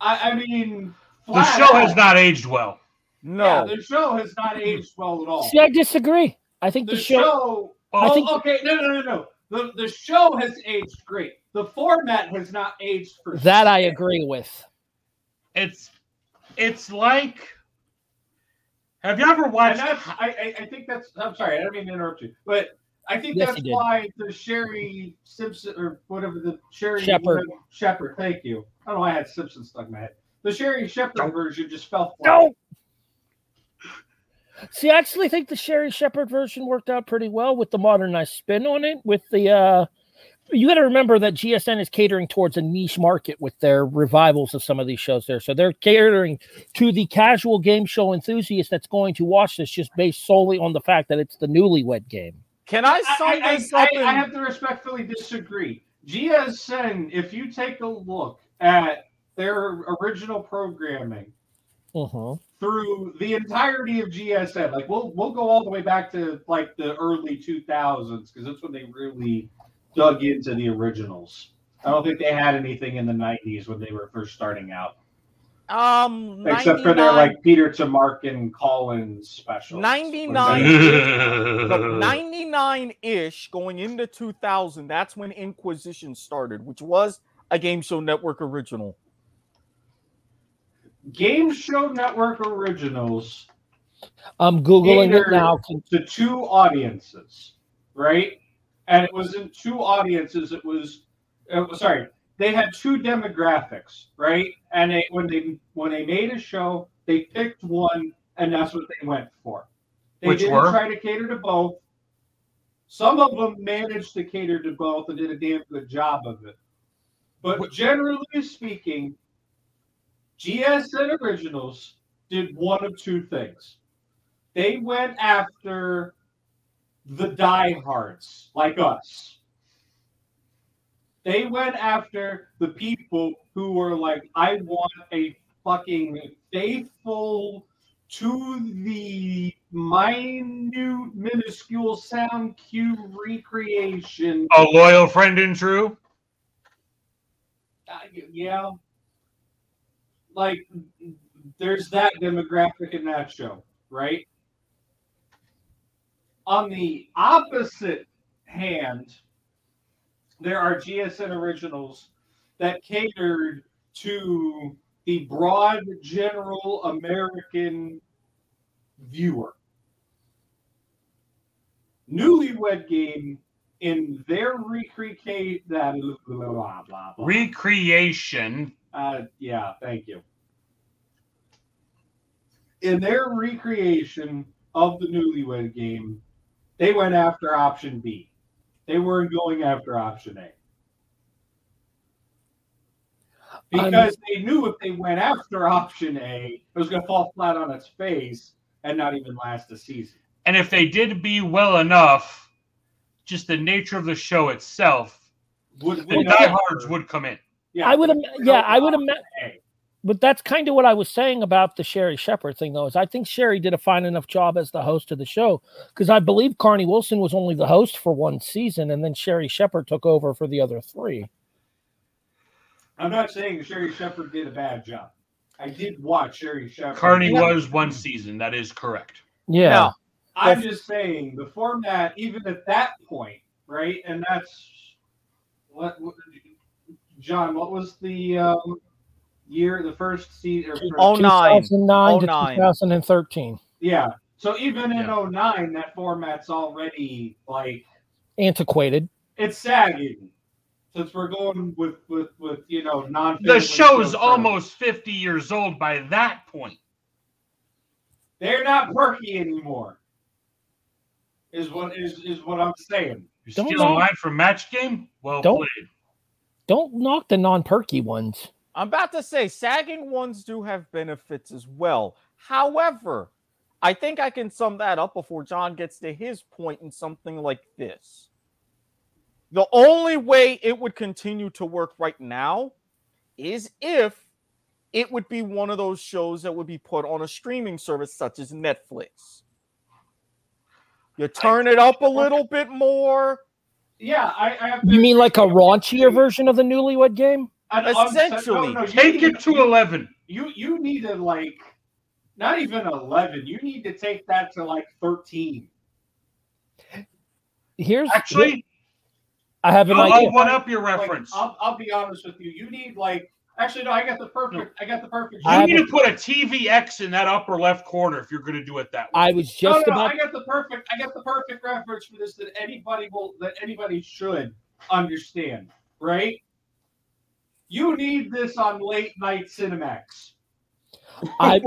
i, I mean The flat show has not aged well. no. yeah, the show has not aged well at all See, I disagree. I think the the, show. show. I oh, think- okay, no, no, no, no. The the show has aged great. The format has not aged for That I agree with. It's it's like. Have you ever watched? that's, I, I, I think that's. I'm sorry, I don't mean to interrupt you, but I think Yes, that's why the Sherri Simpson or whatever the Sherri Shepherd. Shepherd. Thank you. I don't know why I had Simpson stuck in my head. The Sherri Shepherd version just fell flat. No. See, I actually think the Sherri Shepherd version worked out pretty well with the modernized spin on it. With the, uh you got to remember that GSN is catering towards a niche market with their revivals of some of these shows there. So they're catering to the casual game show enthusiast that's going to watch this just based solely on the fact that it's the newlywed game. Can I I, sum I, this I, up? I in- have to respectfully disagree. GSN, if you take a look at their original programming Uh-huh. Through the entirety of GSN. Like we'll we'll go all the way back to like the early 2000s because that's when they really dug into the originals. I don't think they had anything in the 90s when they were first starting out, Um, except for their like Peter Tomarken Collins special. 99 99 ish going into 2000 that's when Inquizition started which was a game show network original Game Show Network originals I'm googling it now. to two audiences, right? And it was in two audiences. It was, uh, sorry, they had two demographics, right? And they, when they when they made a show, they picked one, and that's what they went for. They Which didn't were? try to cater to both. Some of them managed to cater to both and did a damn good job of it. But generally speaking, GSN Originals did one of two things. They went after the diehards like us. They went after the people who were like, I want a fucking faithful to the minute, minuscule sound cue recreation. A loyal friend and true. Uh, yeah. Like, there's that demographic in that show, right? On the opposite hand, there are GSN originals that catered to the broad general American viewer. Newlywed Game in their recreate that blah, blah, blah, blah. Recreation. Uh, yeah, thank you. In their recreation of the Newlywed Game, they went after option B. They weren't going after option A. Because they knew if they went after option A, it was going to fall flat on its face and not even last a season. And if they did be well enough, just the nature of the show itself, Would, the would diehards would come in. Yeah, I would, im- yeah, I would imagine. imagine. But that's kind of what I was saying about the Sherri Shepherd thing, though. Is I think Sherri did a fine enough job as the host of the show because I believe Carnie Wilson was only the host for one season, and then Sherri Shepherd took over for the other three. I'm not saying Sherri Shepherd did a bad job. I did watch Sherri Shepherd. Carnie was one season. That is correct. Yeah. Now, I'm just saying the format, even at that point, right? And that's what, what John. What was the um, year? The first season? Or, Oh, first- 09. 2009 to 09. 2013. Yeah. So even in 09, that format's already like Antiquated. it's sagging. Since we're going with with with you know non. The show's almost 50 years old by that point. They're not perky anymore. Is what is is what I'm saying. You're Don't stealing knock- line from Match Game? Well Don't- played. Don't knock the non-perky ones. I'm about to say sagging ones do have benefits as well. However, I think I can sum that up before John gets to his point in something like this. The only way it would continue to work right now is if it would be one of those shows that would be put on a streaming service such as Netflix. You turn it up a little bit more. Yeah, I, I have to You mean like a raunchier version of the Newlywed Game? I- Essentially. no, no, Take need- it to 11. You you need to like, not even eleven. You need to take that to like thirteen. Here's Actually, I have an I'll idea. one up your Like, reference. I'll, I'll be honest with you. You need like, actually no, I got the perfect. I got the perfect. I You have need to put a TVX in that upper left corner if you're going to do it that way. I was just no, about I got the perfect. I got the perfect reference for this that anybody will that anybody should understand. Right. You need this on late night Cinemax. I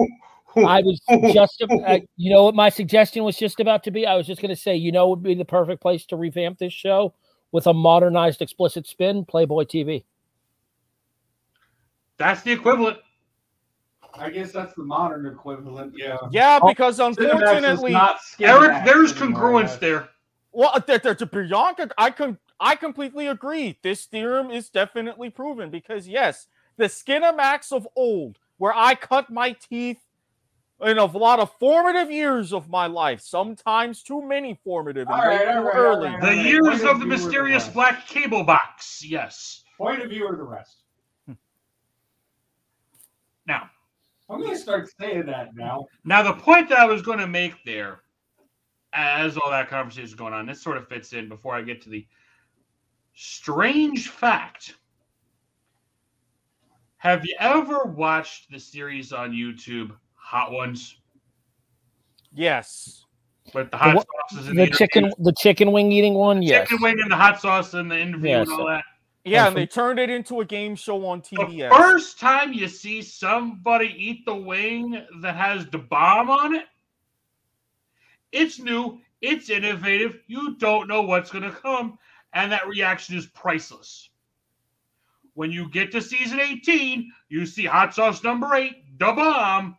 I was just uh, you know what my suggestion was just about to be. I was just going to say, you know, would be the perfect place to revamp this show with a modernized explicit spin, Playboy TV. That's the equivalent. I guess that's the modern equivalent. Yeah. Yeah, Oh, because Cinemax is unfortunately, Eric, there's congruence that's- there. Well, there, there, to Bianca, I can I completely agree. This theorem is definitely proven because yes, the Skinamax of old, where I cut my teeth in a lot of formative years of my life, sometimes too many formative and All right, way all too early. right, The years of of the view the mysterious black cable box. Yes. Point of view or the rest? Now, I'm going to start saying that now. now the point that I was going to make there, as all that conversation is going on, this sort of fits in before I get to the strange fact. Have you ever watched the series on YouTube, Hot Ones, Yes. with the The hot wha- sauces and The the chicken, the chicken wing eating one. Yes. chicken wing and the hot sauce and the interview Yes. and all that? Yeah, And and they turned it into a game show on TV. The first time you see somebody eat the wing that has the bomb on it, it's new, it's innovative, you don't know what's going to come, and that reaction is priceless. When you get to season 18, you see hot sauce number eight, the bomb,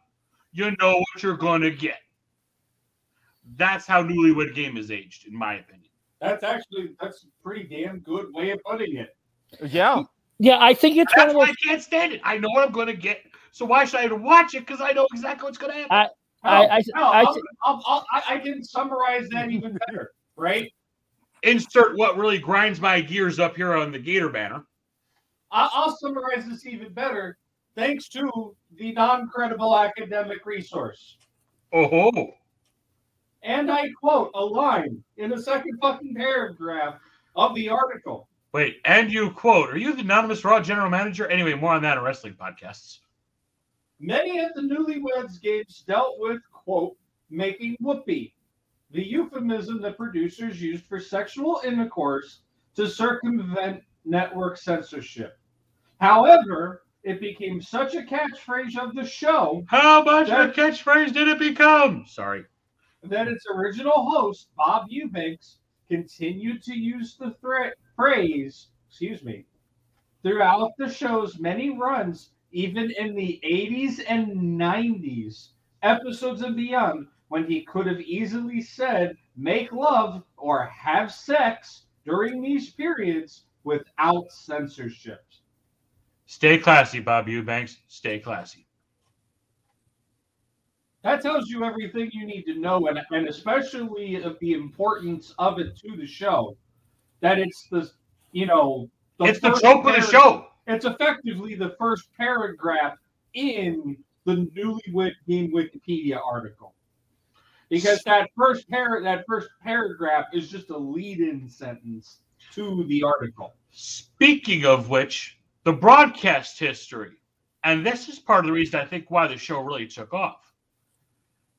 you know what you're going to get. That's how Newlywed Game is aged, in my opinion. That's actually that's a pretty damn good way of putting it. Yeah. Yeah, I think it's one That's of why those. I can't stand it. I know what I'm going to get, so why should I even watch it? Because I know exactly what's going to happen. I, I, I, No, I, I'll, I'll, I'll, I I can summarize that even better, right? insert what really grinds my gears up here on the Gator banner. I'll, I'll summarize this even better thanks to the non-credible academic resource. Oh, And I quote a line in the second fucking paragraph of the article. Wait, and you quote, "Are you the anonymous Raw general manager?" Anyway, more on that in wrestling podcasts. Many of the newlyweds games dealt with, quote, making whoopee, the euphemism that producers used for sexual intercourse to circumvent network censorship. However, it became such a catchphrase of the show How much of a catchphrase did it become? Sorry. that its original host, Bob Eubanks, continued to use the thre- phrase, excuse me, throughout the show's many runs, even in the 80s and 90s, episodes and beyond, when he could have easily said make love or have sex during these periods without censorship. Stay classy, Bob Eubanks. Stay classy. That tells you everything you need to know, and, and especially of the importance of it to the show. That it's the, you know, it's the trope of the show. It's effectively the first paragraph in the Newlywed Game Wikipedia article, because that first par- that first paragraph is just a lead-in sentence to the article. Speaking of which, the broadcast history, and this is part of the reason I think why the show really took off.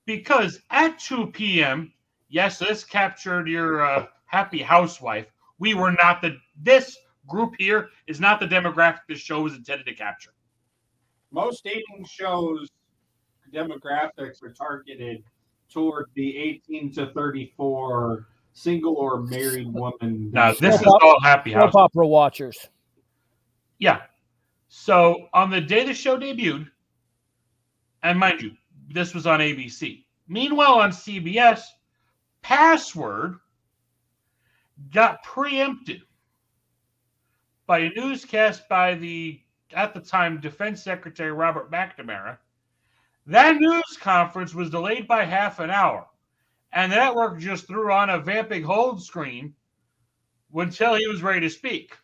Because at 2 p.m., yes, this captured your uh, happy housewife. We were not the, this group here is not the demographic the show was intended to capture. Most dating shows demographics are targeted toward the 18 to 34 single or married woman. Now, this is all happy soap house. opera watchers. Yeah. So on the day the show debuted, and mind you, this was on ABC. Meanwhile, on CBS, Password got preempted by a newscast by the, at the time, Defense Secretary Robert McNamara. That news conference was delayed by half an hour, and the network just threw on a vamping hold screen until he was ready to speak.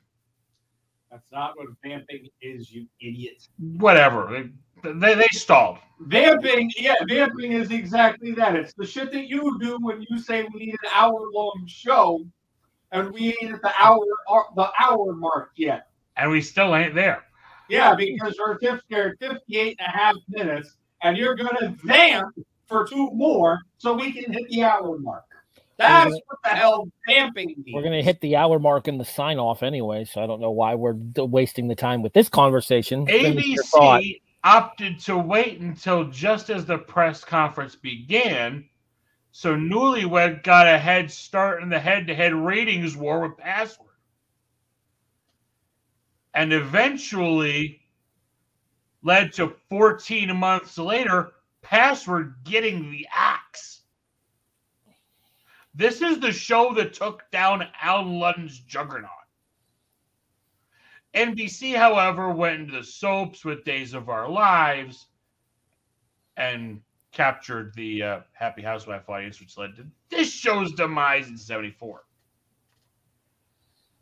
That's not what vamping is, you idiot. Whatever. They, they stalled. Vamping, yeah, vamping is exactly that. It's the shit that you do when you say we need an hour long show, and we ain't at the hour uh, the hour mark yet. And we still ain't there. Yeah, because we're 50, 58 and a half minutes, and you're going to vamp for two more so we can hit the hour mark. That's what the hell vamping means. We're gonna hit the hour mark in the sign off anyway, so I don't know why we're wasting the time with this conversation. Finish your thought. ABC opted to wait until just as the press conference began. So Newlywed got a head start in the head to head ratings war with Password. And eventually led to 14 months later, Password getting the axe. This is the show that took down Allen Ludden's juggernaut. NBC, however, went into the soaps with Days of Our Lives and captured the uh, Happy Housewife audience, which led to this show's demise in 74.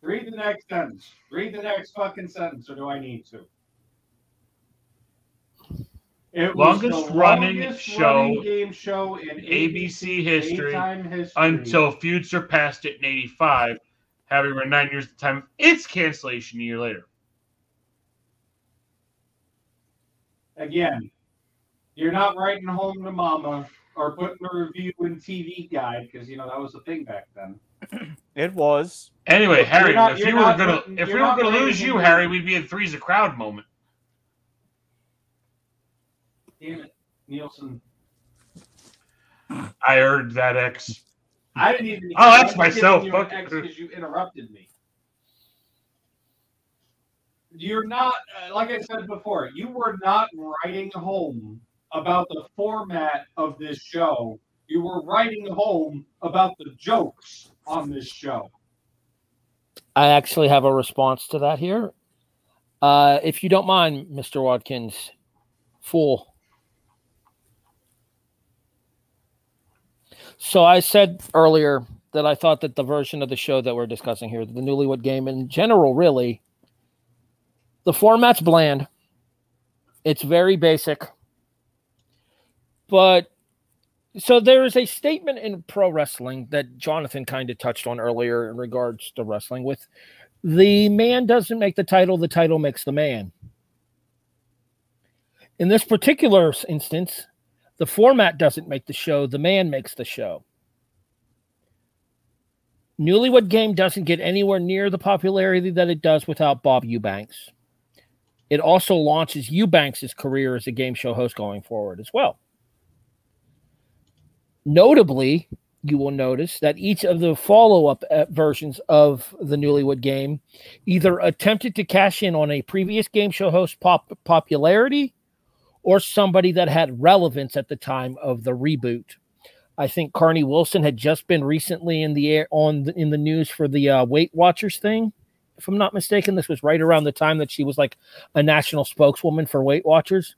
Read the next sentence. Read the next fucking sentence, or do I need to? It was Longest the running longest show running game show in ABC history history until Feud surpassed it in 85, having run nine years at the time of its cancellation a year later. again. You're not writing home to mama or putting a review in TV guide because you know that was a thing back then. It was. Anyway, Harry, not- if you're you were not gonna if we were gonna lose you, Harry, we'd be in three's a crowd moment. Damn it, Nielsen. I heard that X. I didn't even. Oh, that's I'm giving myself. You Fuck. because you interrupted me. You're not, uh, like I said before, you were not writing home about the format of this show. You were writing home about the jokes on this show. I actually have a response to that here. Uh, if you don't mind, Mr. Watkins, fool. So I said earlier that I thought that the version of the show that we're discussing here, the Newlywed Game in general, really, the format's bland. It's very basic. But so there is a statement in pro wrestling that Jonathan kind of touched on earlier in regards to wrestling with the man doesn't make the title, the title makes the man. In this particular instance, the format doesn't make the show, the man makes the show. Newlywed Game doesn't get anywhere near the popularity that it does without Bob Eubanks. It also launches Eubanks' career as a game show host going forward as well. Notably, you will notice that each of the follow up versions of the Newlywed Game either attempted to cash in on a previous game show host pop- popularity or somebody that had relevance at the time of the reboot. I think Carnie Wilson had just been recently in the air on the, in the news for the uh, Weight Watchers thing. If I'm not mistaken, this was right around the time that she was like a national spokeswoman for Weight Watchers.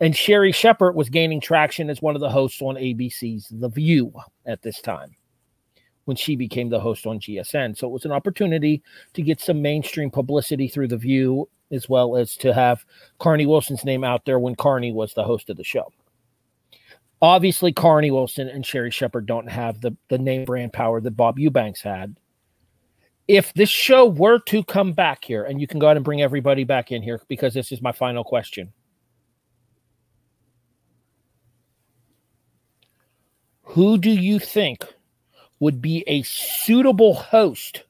And Sherri Shepherd was gaining traction as one of the hosts on ABC's The View at this time when she became the host on GSN. So it was an opportunity to get some mainstream publicity through The View, as well as to have Carnie Wilson's name out there when Carnie was the host of the show. Obviously, Carnie Wilson and Sherri Shepherd don't have the, the name brand power that Bob Eubanks had. If this show were to come back here, and you can go ahead and bring everybody back in here because this is my final question. Who do you think would be a suitable host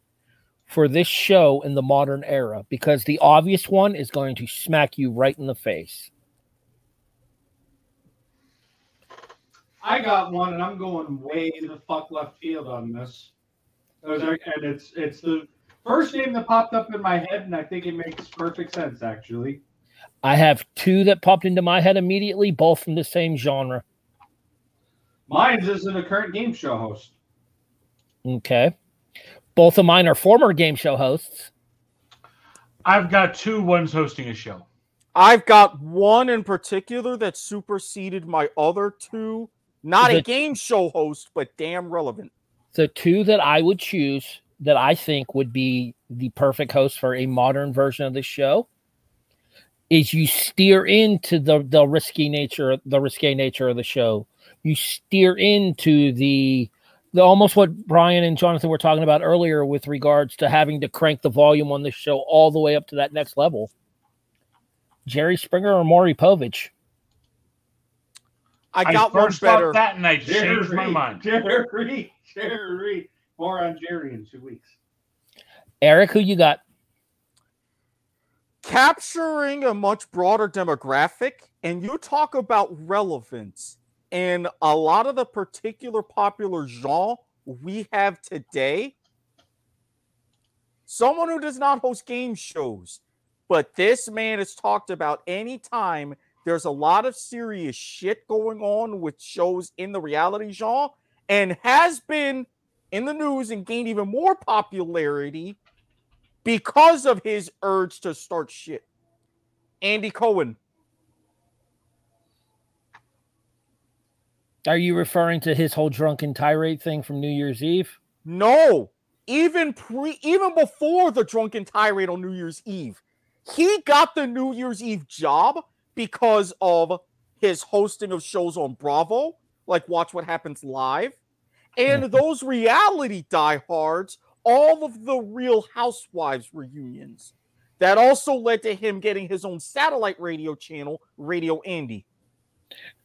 for this show in the modern era? Because the obvious one is going to smack you right in the face. I got one, and I'm going way the fuck left field on this. Are- And it's it's the first name that popped up in my head, and I think it makes perfect sense, actually. I have two that popped into my head immediately, both from the same genre. Mine's isn't a current game show host. Okay. Both of mine are former game show hosts. I've got two ones hosting a show. I've got one in particular that superseded my other two. Not a game show host, but damn relevant. The two that I would choose that I think would be the perfect host for a modern version of the show is you steer into the the risky nature the risque nature of the show. You steer into the the almost what Brian and Jonathan were talking about earlier with regards to having to crank the volume on the show all the way up to that next level. Jerry Springer or Maury Povich. I got one first thought better. that and I changed my mind. Jerry, Jerry. More on Jerry in two weeks. Eric, who you got? capturing a much broader demographic and you talk about relevance in a lot of the particular popular genre we have today someone who does not host game shows but this man is talked about anytime there's a lot of serious shit going on with shows in the reality genre and has been in the news and gained even more popularity because of his urge to start shit. Andy Cohen. Are you referring to his whole drunken tirade thing from New Year's Eve? No, even pre, even before the drunken tirade on New Year's Eve, he got the New Year's Eve job because of his hosting of shows on Bravo, like Watch What Happens Live, and mm-hmm. those reality diehards, all of the Real Housewives reunions. That also led to him getting his own satellite radio channel, Radio Andy.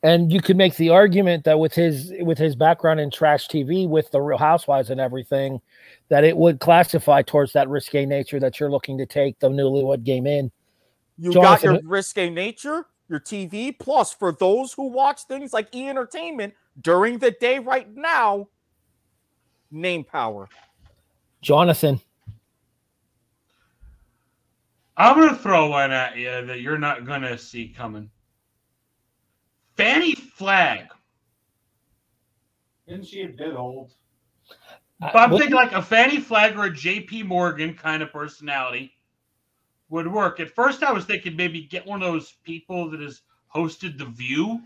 And you could make the argument that with his with his background in trash TV, with the Real Housewives and everything, that it would classify towards that risque nature that you're looking to take the newlywed game in. You Jonathan- got your risque nature, your TV, plus for those who watch things like E Entertainment during the day right now, name power. Jonathan. I'm gonna throw one at you that you're not gonna see coming. Fannie Flagg. Isn't she a bit old? Uh, but I'm what- thinking like a Fannie Flagg or a JP Morgan kind of personality would work. At first, I was thinking maybe get one of those people that has hosted The View,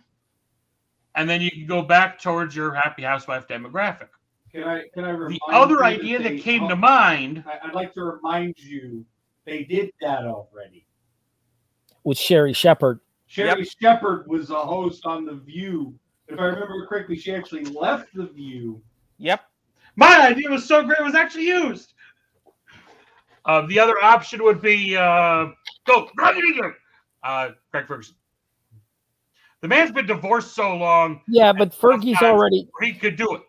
and then you can go back towards your Happy Housewife demographic. Can I can I remind The other you idea they- that came to mind I, I'd like to remind you they did that already. with Sherri Shepherd. Sherri Shepherd was a host on The View. If I remember correctly, she actually left The View. Yep. My idea was so great it was actually used. Uh, the other option would be uh, go right. Uh, Craig Ferguson. The man's been divorced so long, Yeah, but Fergie's already he could do it.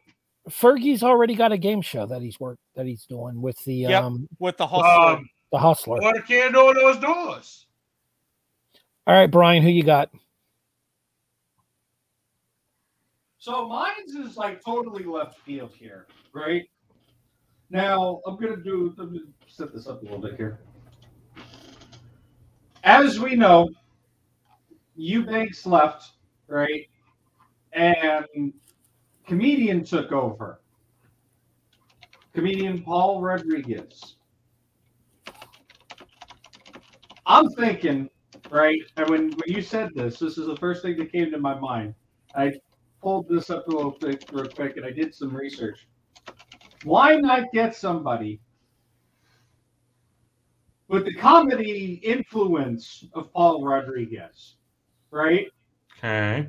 Fergie's already got a game show that he's worked that he's doing with the Yep. um With the hustler. Um, the hustler. what can do those doors? All right, Brian, who you got? So mine's is like totally left field here, right? Now I'm gonna do let me set this up a little bit here. As we know, Eubanks left, right? And comedian took over. Comedian Paul Rodriguez. I'm thinking, right? And when, when you said this, this is the first thing that came to my mind. I pulled this up a little quick, real quick, and I did some research. Why not get somebody with the comedy influence of Paul Rodriguez, right? Okay.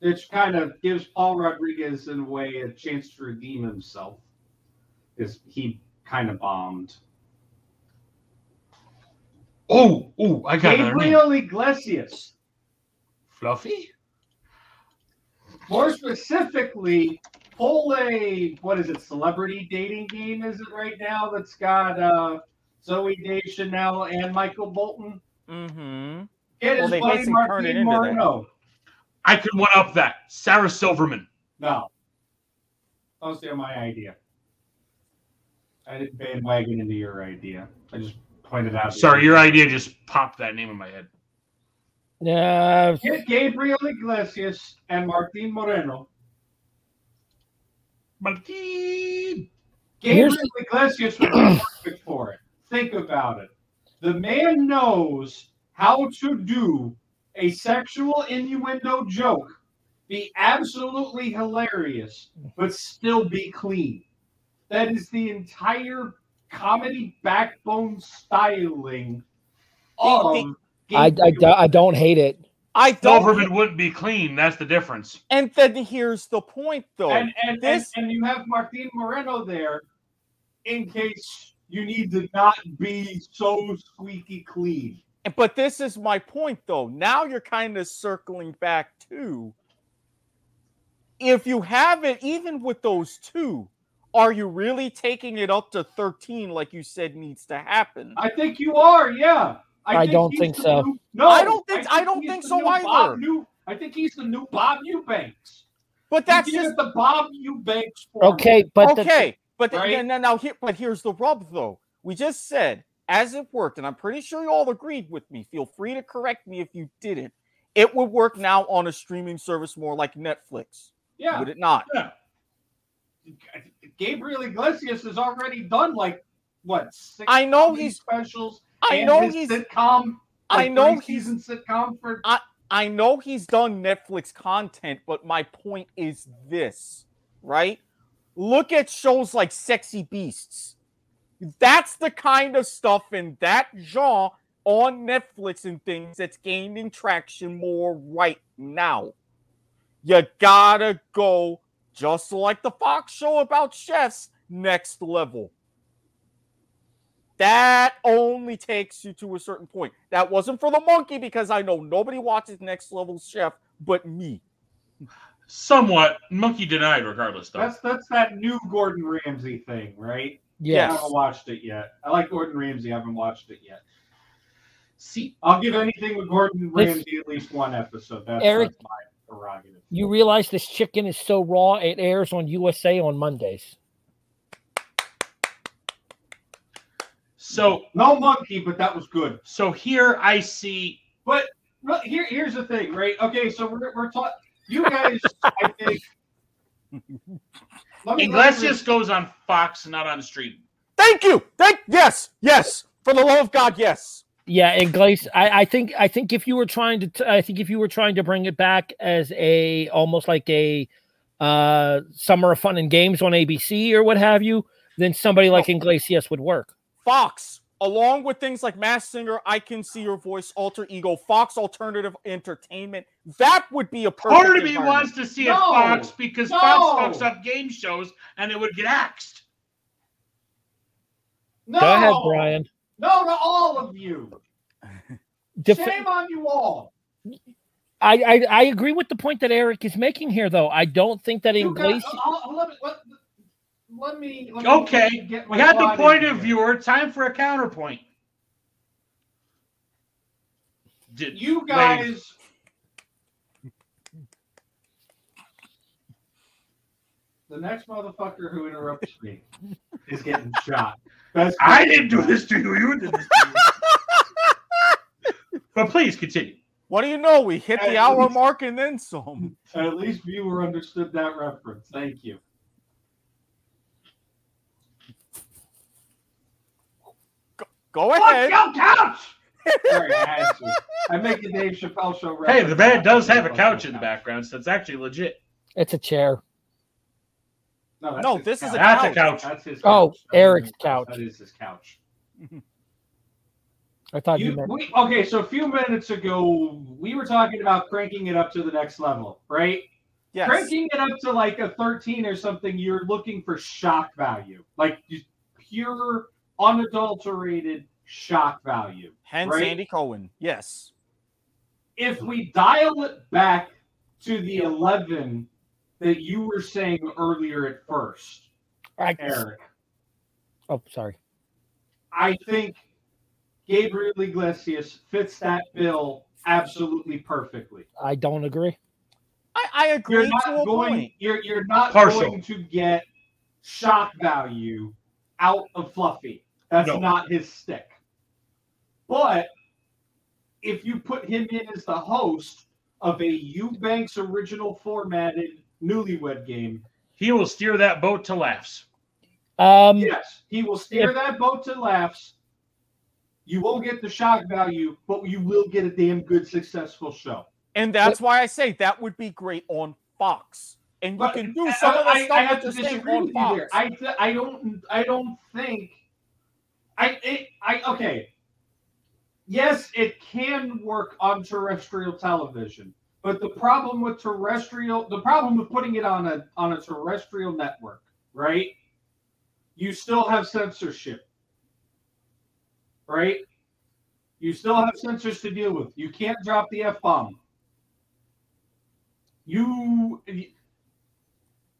Which kind of gives Paul Rodriguez, in a way, a chance to redeem himself because he kind of bombed. Oh, oh, I got another name. Gabriel Iglesias. Fluffy? More specifically, pull a what is it? Celebrity dating game is it right now? That's got uh, Zooey Deschanel and Michael Bolton. Mm-hmm. Get Well, his they buddy basically turned it Martin into. Moreno. I could one up that. Sarah Silverman. No, that was my idea. I didn't bandwagon into your idea. I just pointed out. Sorry, your idea just popped that name in my head. Yeah, Get Gabriel Iglesias and Martin Moreno. Martin. Gabriel Here's- Iglesias would be perfect for it. Think about it. The man knows how to do a sexual innuendo joke, be absolutely hilarious, but still be clean. That is the entire comedy backbone styling oh, of. I, I, I don't hate it. I don't. Silverman wouldn't be clean. That's the difference. And then here's the point, though. and and, this and and you have Martin Moreno there in case you need to not be so squeaky clean. But this is my point, though. Now you're kind of circling back to if you have it, even with those two, are you really taking it up to 13 like you said needs to happen? I think you are, yeah. I don't think so. new- no, I don't think- I don't he's think so new either. Bob New, I think he's the new Bob Eubanks. But that's just the Bob Eubanks. form. Okay, but the- okay. but Right? then now, now here, but here's the rub, though. We just said as it worked, and I'm pretty sure you all agreed with me. Feel free to correct me if you didn't. It would work now on a streaming service more like Netflix. yeah, Would it not? yeah. Gabriel Iglesias has already done like what? Six I know he's- specials. I know he's- sitcom. I know he's- season sitcom for. I I know he's done Netflix content, but my point is this, right? Look at shows like Sexy Beasts. That's the kind of stuff in that genre on Netflix and things that's gaining traction more right now. You gotta go just like the Fox show about chefs, next level. That only takes you to a certain point. That wasn't for the monkey because I know nobody watches Next Level Chef but me. Somewhat monkey denied, regardless. Though That's that's that new Gordon Ramsay thing, right? Yeah, I haven't watched it yet. I like Gordon Ramsay. I haven't watched it yet. see, I'll give anything with Gordon This- Ramsay at least one episode. That's, Eric- that's my prerogative. You realize this chicken is so raw it airs on USA on Mondays. so No monkey, but that was good. so here I see. But here, here's the thing, right? Okay, so we're we're talking. You guys, I think. Let me- let me Iglesias goes on Fox, not on the stream. Thank you. Thank yes, yes. For the love of God, yes. Yeah, and Glaze, I, I think I think if you were trying to, t- I think if you were trying to bring it back as a almost like a uh summer of fun and games on ABC or what have you, then somebody like Iglesias would work. Fox, along with things like Masked Singer, I Can See Your Voice, Alter Ego, Fox Alternative Entertainment, that would be a perfect Part of me wants to see No, a Fox because no. Fox fucks up game shows and it would get axed. No, Go ahead, Brian. No, to all of you. Def- Shame on you all. I, I I agree with the point that Eric is making here, though. I don't think that You guys, Iglesias. I'll- I'll- let, me, let, let me. Let Okay, get we had the point of here. viewer. Time for a counterpoint. Did You guys. The next motherfucker who interrupts me is getting shot. That's I didn't do this to you. You did this to me. but please continue. What do you know? We hit the hour least- mark and then some. At least viewer understood that reference. Thank you. Go Fuck ahead. your couch! Sorry, I. I make the Dave Chappelle show. Hey, the man does have a oh, couch in the background, so it's actually legit. It's a chair. No, that's No, his this is a That's a couch. couch. That's his. couch. Oh, couch. Eric's couch. That is his couch. I thought you, You, meant. we, okay, so a few minutes ago, we were talking about cranking it up to the next level, right? Yes. Cranking it up to like a 13 or something, you're looking for shock value, like just pure, unadulterated shock value. Hence right? Andy Cohen. Yes. If we dial it back to the 11 that you were saying earlier at first, I, Eric, oh, sorry. I think Gabriel Iglesias fits that bill absolutely perfectly. I don't agree. I, I agree You're to not a going. point. You're you're not Partial. going to get shock value out of Fluffy. That's No. not his stick. But if you put him in as the host of a Eubanks original formatted newlywed game, He will steer that boat to laughs. Um, yes, he will steer that boat to laughs. You won't get the shock value, but you will get a damn good, successful show. And that's why I say that would be great on Fox. And you But can do some of the I, I, stuff I have to you're disagree on with you there. I, th- I don't I don't think I it, I okay. Yes, it can work on terrestrial television, but the problem with terrestrial the problem with putting it on a on a terrestrial network, right? You still have censorship. Right? You still have censors to deal with. You can't drop the F bomb. You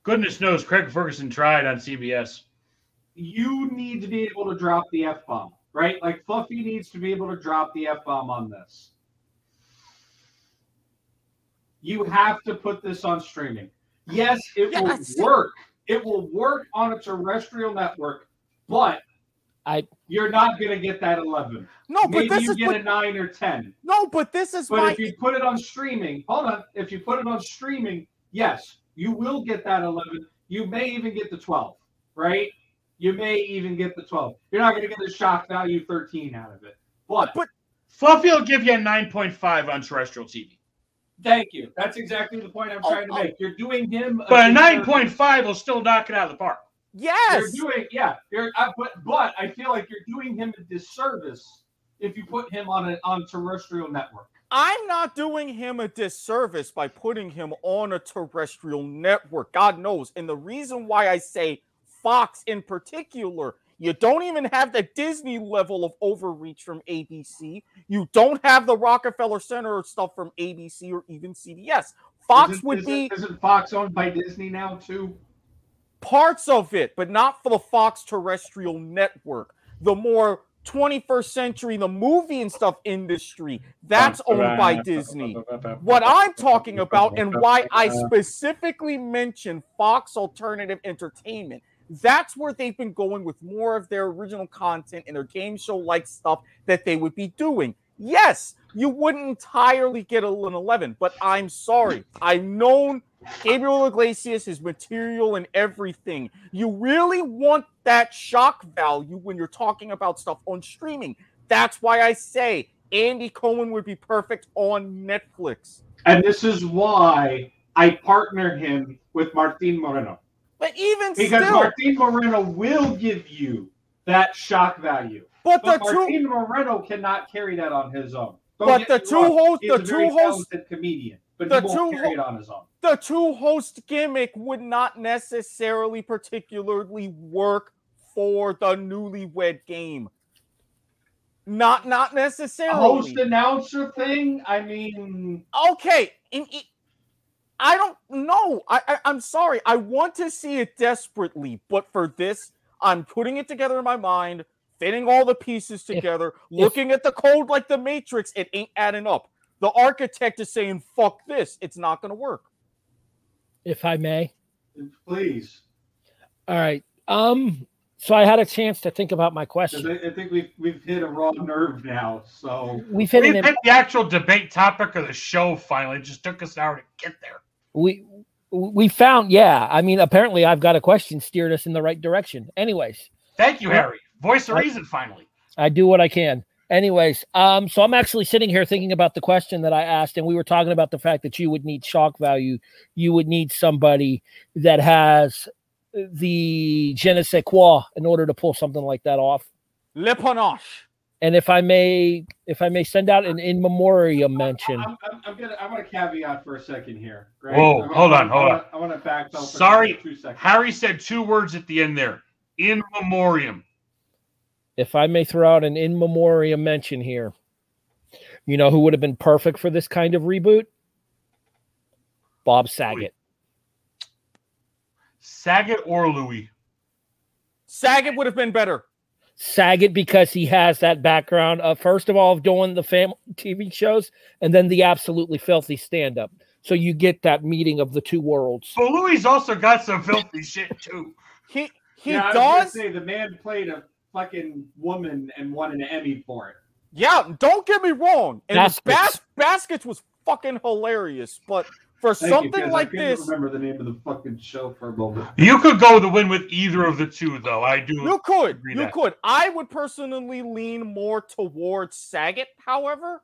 Goodness knows, Craig Ferguson tried on CBS. you need to be able to drop the F bomb, right? Like Fluffy needs to be able to drop the F bomb on this. You have to put this on streaming. Yes, it Yes. will work. It will work on a terrestrial network, but I you're not going to get that 11. no, but Maybe this you is get what, a 9 or 10. no, but this is But my if you put it on streaming, hold on. If you put it on streaming, yes, you will get that 11. You may even get the 12, right? You may even get the 12. You're not going to get the shock value 13 out of it. But, But Fluffy will give you a 9.5 on terrestrial TV. Thank you. That's exactly the point I'm Oh, trying to oh. make. You're doing him. But a disservice. 9.5 will still knock it out of the park. yes, You're doing, yeah. You're, uh, but but I feel like you're doing him a disservice if you put him on an on terrestrial network. I'm not doing him a disservice by putting him on a terrestrial network. God knows. And the reason why I say Fox in particular, you don't even have the Disney level of overreach from ABC. You don't have the Rockefeller Center stuff from ABC or even CBS. Fox Isn't- would isn't- be Isn't Fox owned by Disney now too? parts of it, but not for the Fox terrestrial network. The more 21st century, the movie and stuff industry, that's owned by Disney. What I'm talking about and why I specifically mentioned Fox Alternative Entertainment, that's where they've been going with more of their original content and their game show like stuff that they would be doing. Yes, you wouldn't entirely get an 11, but I'm sorry. I've known Gabriel Iglesias, his material and everything. You really want that shock value when you're talking about stuff on streaming. That's why I say Andy Cohen would be perfect on Netflix. And this is why I partner him with Martin Moreno. But even Because still, Martin Moreno will give you that shock value. but the But two Martin Moreno cannot carry that on his own. Don't But the two wrong, hosts- he's the two hosts- comedian, but the two carry ho- it on his own. the two host gimmick would not necessarily particularly work for the newlywed game. Not not necessarily. A host announcer thing. I mean, okay in- i don't know I, I i'm sorry i want to see it desperately but for this i'm putting it together in my mind fitting all the pieces together looking at the code like the matrix it ain't adding up the architect is saying fuck this it's not going to work if I may. please. All right. Um. So I had a chance to think about my question. I, I think we've we've hit a raw nerve now. So We've hit We an picked the actual debate topic of the show finally. It just took us an hour to get there. We we found yeah. I mean, apparently I've got a question steered us in the right direction. Anyways, Thank you, Harry. Voice of reason finally. I do what I can. Anyways, um, so I'm actually sitting here thinking about the question that I asked, and we were talking about the fact that you would need shock value. You would need somebody that has the je ne sais quoi in order to pull something like that off. le panache And if I may, if I may send out an in memoriam mention, I'm, I'm, I'm gonna I'm gonna caveat for a second here. Greg. Whoa, I'm- hold on, hold I on. wanna- I want to back up. for Sorry, two seconds. Harry said two words at the end there. In memoriam. if I may throw out an in memoriam mention here, you know who would have been perfect for this kind of reboot? Bob Saget. Saget or Louie. saget would have been better Saget because he has that background of first of all of doing the family TV shows and then the absolutely filthy stand up. So you get that meeting of the two worlds. But Louie also got some filthy shit too. he he yeah, I was does say the man played a fucking woman and won an Emmy for it. Yeah, don't get me wrong. And Baskets. the bas- baskets was fucking hilarious, but for Thank you, something 'cause like I couldn't this, remember the name of the fucking show for a moment. You could go the win with either of the two, though. I do. you could, you that. could. I would personally lean more towards Saget, however.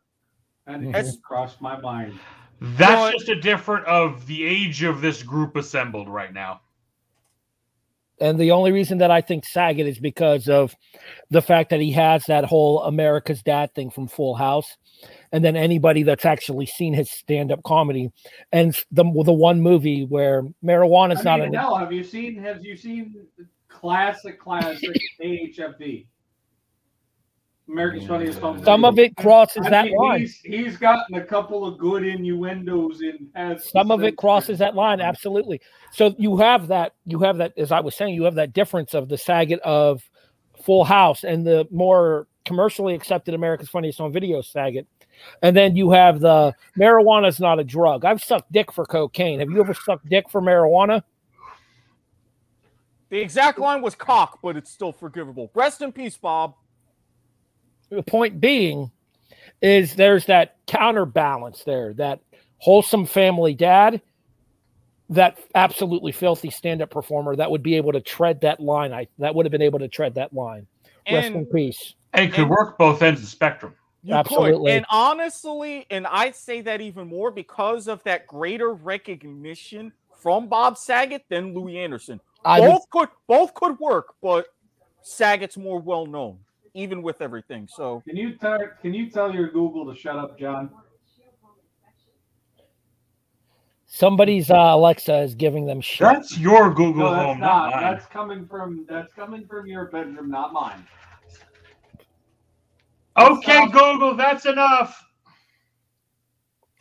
And it mhm. As- crossed my mind. That's But- just a different of the age of this group assembled right now. And the only reason that I think Saget is because of the fact that he has that whole America's Dad thing from Full House. And then anybody that's actually seen his stand up comedy and the, the one movie where marijuana is I mean, an hell, have you seen have you seen classic classic AHFV? America's Funniest Home Some of it crosses I that mean, line. He's, he's gotten a couple of good innuendos in past. some of it crosses that line absolutely so you have that you have that as i was saying you have that difference of the saget of full house and the more commercially accepted america's funniest home video saget and then you have the marijuana is not a drug i've sucked dick for cocaine have you ever sucked dick for marijuana The exact line was cock, but it's still forgivable. Rest in peace, Bob. The point being is there's that counterbalance there that wholesome family dad that absolutely filthy stand-up performer that would be able to tread that line. I that would have been able to tread that line. Rest in And- peace. It could work both ends of the spectrum. You Absolutely. could. And honestly, and I say that even more because of that greater recognition from Bob Saget than Louie Anderson. I would- both could both could work, but Saget's more well known, even with everything. So Can you tell can you tell your Google to shut up, John? Somebody's uh, Alexa is giving them shit. That's your Google No, that's Home, not. not mine. That's coming from that's coming from your bedroom, not mine. Okay, Google, that's enough.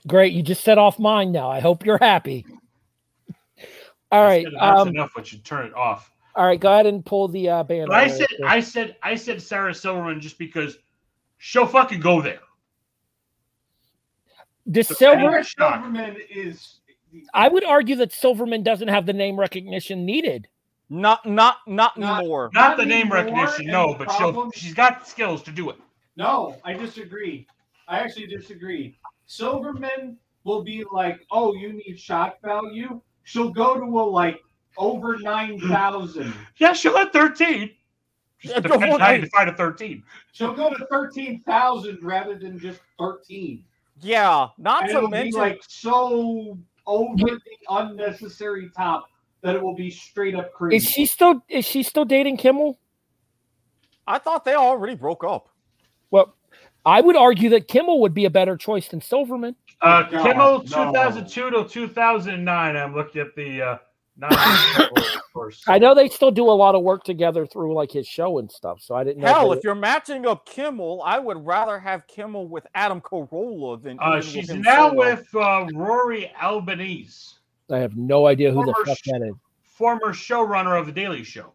Great, you just set off mine now. I hope you're happy. All right, That's um, enough. But you turn it off. All right. Go ahead and pull the uh, band. But I said, there. I said, I said Sarah Silverman just because she'll fucking go there. Does the Silver? Silverman is I would argue that Silverman doesn't have the name recognition needed. not not not, Not- anymore. Not the name recognition, no, the but she'll, she's got the skills to do it. no. I disagree. I actually disagree. Silverman will be like, "Oh, you need shock value." She'll go to a like over nine thousand. Yeah, she'll have thirteen. Yeah, Just depends don't how you worry. define a thirteen. She'll go to thirteen thousand rather than just thirteen. Yeah, not and to it'll mention be like so over the unnecessary top that it will be straight up crazy. Is she still? Is she still dating Kimmel? I thought they already broke up. Well, I would argue that Kimmel would be a better choice than Silverman. Uh, God, Kimmel, no. 2002 to 2009. I'm looking at the uh, nine, of course. I know they still do a lot of work together through like his show and stuff. So I didn't know. Hell, they- if you're matching up Kimmel, I would rather have Kimmel with Adam Carolla than Uh, she's with now solo. with uh, Rory Albanese, I have no idea who the fuck sh- that is. former showrunner of The Daily Show.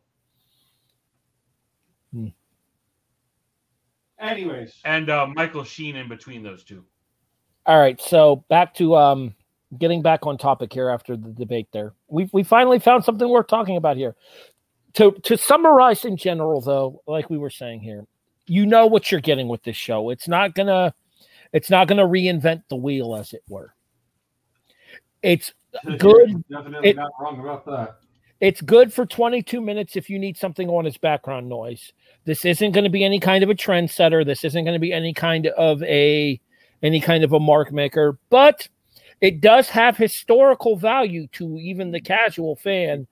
Anyways, and uh, Michael Sheen in between those two. All right, so back to um getting back on topic here after the debate there. We we finally found something worth talking about here. To to summarize in general though, like we were saying here, you know what you're getting with this show. It's not going to it's not going to reinvent the wheel as it were. It's good. Definitely It- not wrong about that. It's good for 22 minutes if you need something on as background noise. This isn't going to be any kind of a trendsetter. This isn't going to be any kind of a any kind of a mark maker, but it does have historical value to even the casual fan,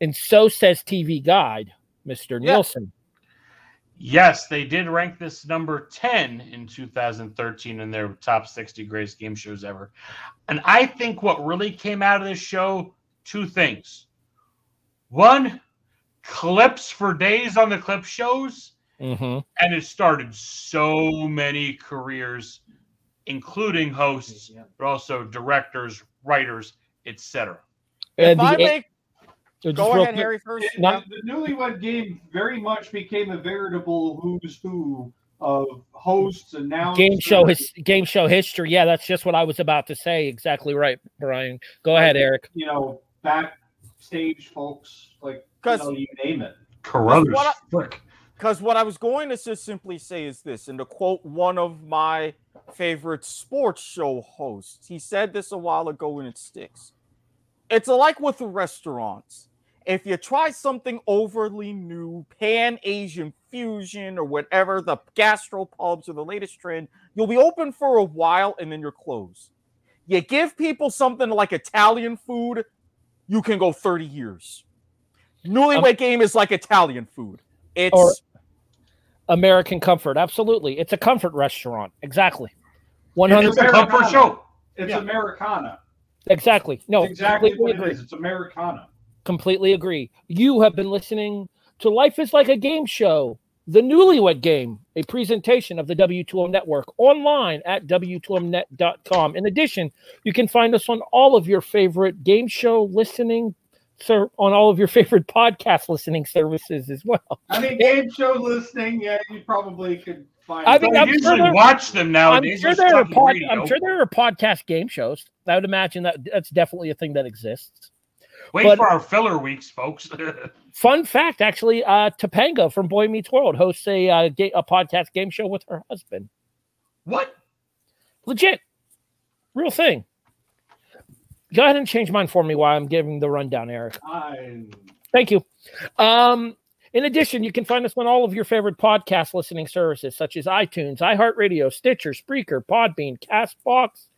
and so says TV Guide, Mr. Yeah. Nielsen. Yes, they did rank this number 10 in 2013 in their top 60 greatest game shows ever. And I think what really came out of this show two things. One, clips for days on the clip shows, Mm-hmm. and it started so many careers, including hosts, but also directors, writers, etc. If Uh, I make, just go ahead, quick- Harry. First. It- Not- the, the newlywed game very much became a veritable who's who of hosts and now game show his game show history. Yeah, that's just what I was about to say. Exactly right, Brian. Go ahead, Eric. you know backstage folks like you, 'Cause- know, you name it. Carruthers. what I- Frick. Because what I was going to just simply say is this, and to quote one of my favorite sports show hosts, he said this a while ago and it sticks. It's like with the restaurants. If you try something overly new, pan Asian fusion or whatever, the gastropubs or the latest trend, you'll be open for a while and then you're closed. You give people something like Italian food, you can go 30 years. Um, Newlywed Game is like Italian food. It's Or- American Comfort. Absolutely. It's a comfort restaurant. Exactly. 100 It's a comfort show. It's Yeah. Americana. Exactly. No, It's exactly what agree. is. It's Americana. Completely agree. You have been listening to Life is Like a Game Show, the Newlywed Game, a presentation of the W2M Network online at W2Mnet.com. In addition, you can find us on all of your favorite game show listening, sir, on all of your favorite podcast listening services as well. I mean, game show listening, yeah, you probably could find. I mean, They I'm usually sure there- watch them I'm nowadays. sure there are pod. I'm sure there are podcast game shows. I would imagine that that's definitely a thing that exists. Wait but- for our filler weeks, folks. Fun fact, actually, uh, Topanga from Boy Meets World hosts a uh, ga- a podcast game show with her husband. what? Legit, real thing. Go ahead and change mine for me while I'm giving the rundown, Eric. I Thank you. Um, in addition, you can find us on all of your favorite podcast listening services such as iTunes, iHeartRadio, Stitcher, Spreaker, Podbean, Castbox,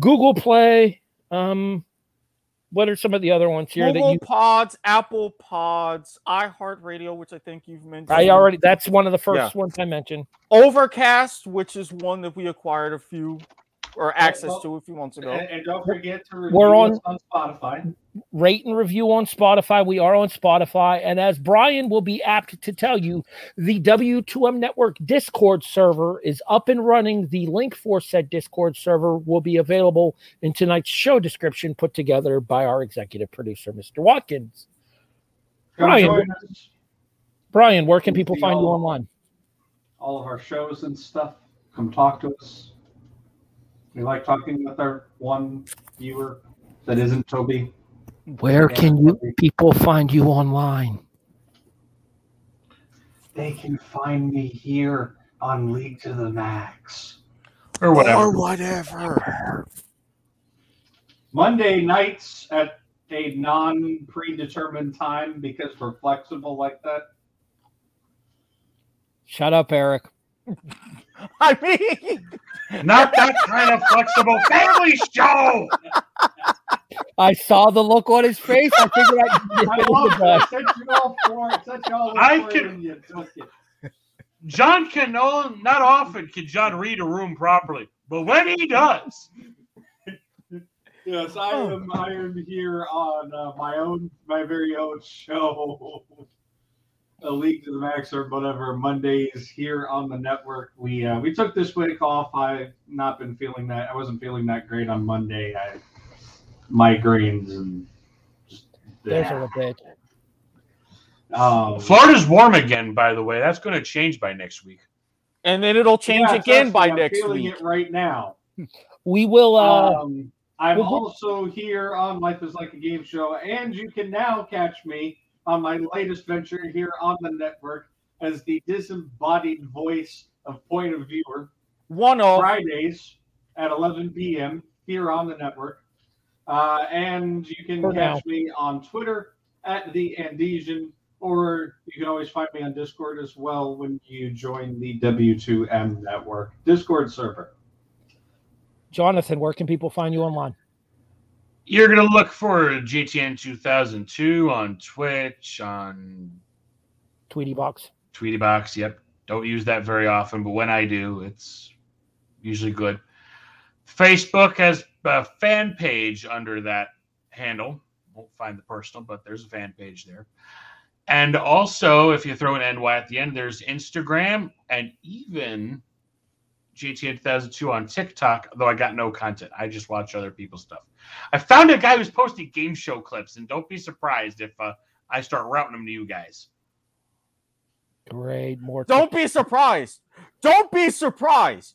Google Play. Um, what are some of the other ones here Google that you? Pods, Apple Pods, iHeartRadio, which I think you've mentioned. I already. That's one of the first Yeah. ones I mentioned. Overcast, which is one that we acquired a few or access well, to a few months ago. and, and don't forget to review We're on- us on Spotify. rate and review on Spotify. We are on Spotify. And as Brian will be apt to tell you, the W2M Network Discord server is up and running. The link for said Discord server will be available in tonight's show description put together by our executive producer, Mr. Watkins. Come Brian. Brian, where can people See find you online? All of our shows and stuff. Come talk to us. We like talking with our one viewer that isn't Toby. Where can you people find you online? They can find me here on League to the Max. Or whatever. Or whatever. Monday nights at a non predetermined time because we're flexible like that. Shut up, Eric. I mean, Not that kind of flexible family show. I saw the look on his face. I figured I'd give I it love the best. it. Set you all for it. Set you all I can- you. John can no, not often can John read a room properly, but when he does, Yes, I am. I am here on uh, my own, my very own show, a League to the Max or whatever. Mondays here on the network. We uh, we took this week off. I've not been feeling that. I wasn't feeling that great on Monday. I migraines and just. There's a bitch. Um, Florida's warm again. By the way, that's going to change by next week. and then it'll change yeah, again by me, I'm next feeling week. it right now. We will uh um, I'm well, what- also here on Life is Like a Game Show, and you can now catch me on my latest venture here on the network as the disembodied voice of Point of Viewer. One of Fridays at 11 p.m. here on the network. Uh, and you can For catch me on Twitter at the Andesian, or you can always find me on Discord as well when you join the W2M network Discord server. Jonathan, where can people find you online? You're going to look for GTN 2002 on Twitch, on Tweety Box. Tweetybox. Yep. Don't use that very often, but when I do, it's usually good. Facebook has a fan page under that handle. Won't find the personal, but there's a fan page there. And also, if you throw an NY at the end, there's Instagram and even GTN 2002 on TikTok, though I got no content. I just watch other people's stuff. I found a guy who's posting game show clips, and don't be surprised if uh, I start routing them to you guys. Great. More Don't be surprised. Don't be surprised.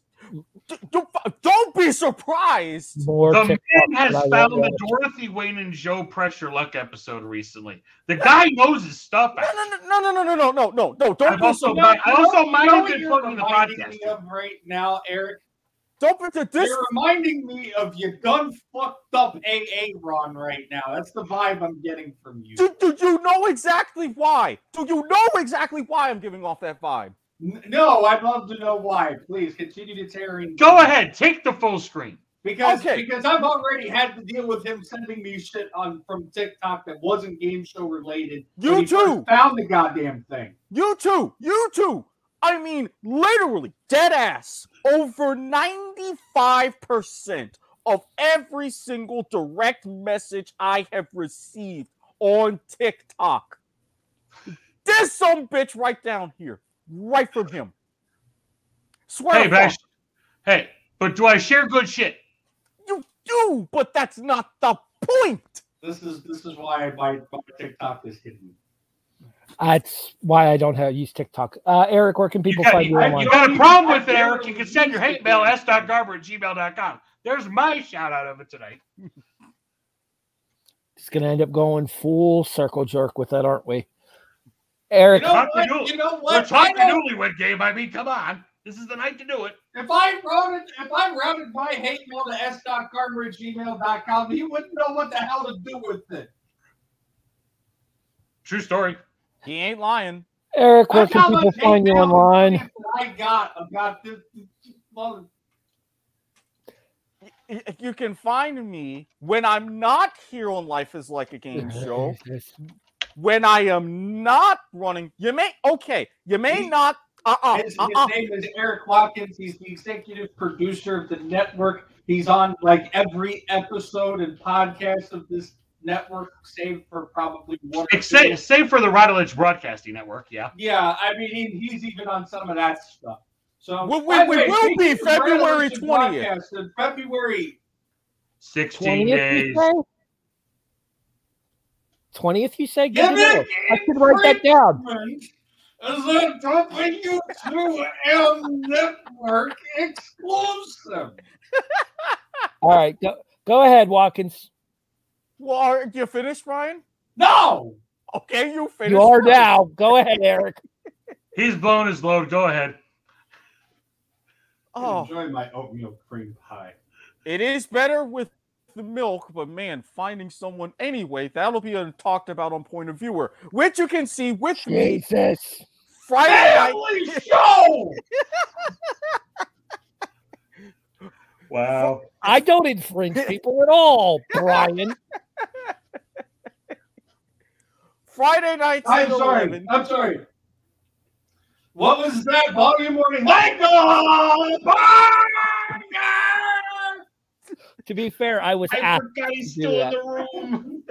D- Don't, don't be surprised. more The man has that found the Dorothy Wayne and Joe Press Your Luck episode recently. The guy knows his stuff. No, no, no, no, no, no, no, no, no, no. Don't I've be also, surprised. I also You might know have been you're the reminding podcast. me of right now, Eric. Don't be this. You're reminding me of your done fucked up AA Ron right now. That's the vibe I'm getting from you. Do, do you know exactly why? Do you know exactly why I'm giving off that vibe? N- No, I'd love to know why. Please continue to tear in. Go ahead, take the full screen. Because Okay. because I've already had to deal with him sending me shit on from TikTok that wasn't game show related. You when he first too. found the goddamn thing. You too. You too. I mean, literally, dead ass. Over 95% of every single direct message I have received on TikTok. This some bitch right down here. Right from him. Swear Hey, but I, hey, but do I share good shit? You do, but that's not the point. This is this is why my, my TikTok is hidden. That's why I don't have use TikTok. Uh, Eric, where can people got- find you you online? got a problem with it, Eric? You can send your hate mail s.garber at gmail.com. There's my shout out of it tonight. It's gonna end up going full circle jerk with that, aren't we? Eric, You know Talk to what? Newly- You know We're what? I talking don't, newlywed game. I mean, come on. This is the night to do it. If I wrote it, if I routed my hate mail to s.carter at gmail.com, he wouldn't know what the hell to do with it. True story. He ain't lying. Eric, where can how people much hate find you mail online? that I got about this. this mother- You can find me when I'm not here on Life is Like a Game Show. When I am not running, you may okay, you may He- not. Uh uh His, his uh uh. name is Eric Watkins. He's the executive producer of the network. He's on like every episode and podcast of this network, save for probably one. or Except, two. save for the Radulich Broadcasting Network, yeah. Yeah, I mean, he, he's even on some of that stuff. So We- we- we way, will be February 20th. podcast, February 16 20th, days. You say? 20th, you say? Good Give to know. it I should write that down. treatment as a W2M network exclusive. All right, go, go ahead, Watkins. Well, are you finished, Ryan? No. Okay, you finished. You are first. now. Go ahead, Eric. He's blown his load. Go ahead. Oh, Enjoy my oatmeal cream pie. it is better with the milk, but man, finding someone anyway, that'll be talked about on Point of Viewer, which you can see with me Jesus. Friday night. Show. Wow. I don't infringe people at all, Brian. Friday night. I'm sorry. 11. I'm sorry. What was that volume warning? Michael Barker! To be fair, I was I asked. forgot he's to do still in the room.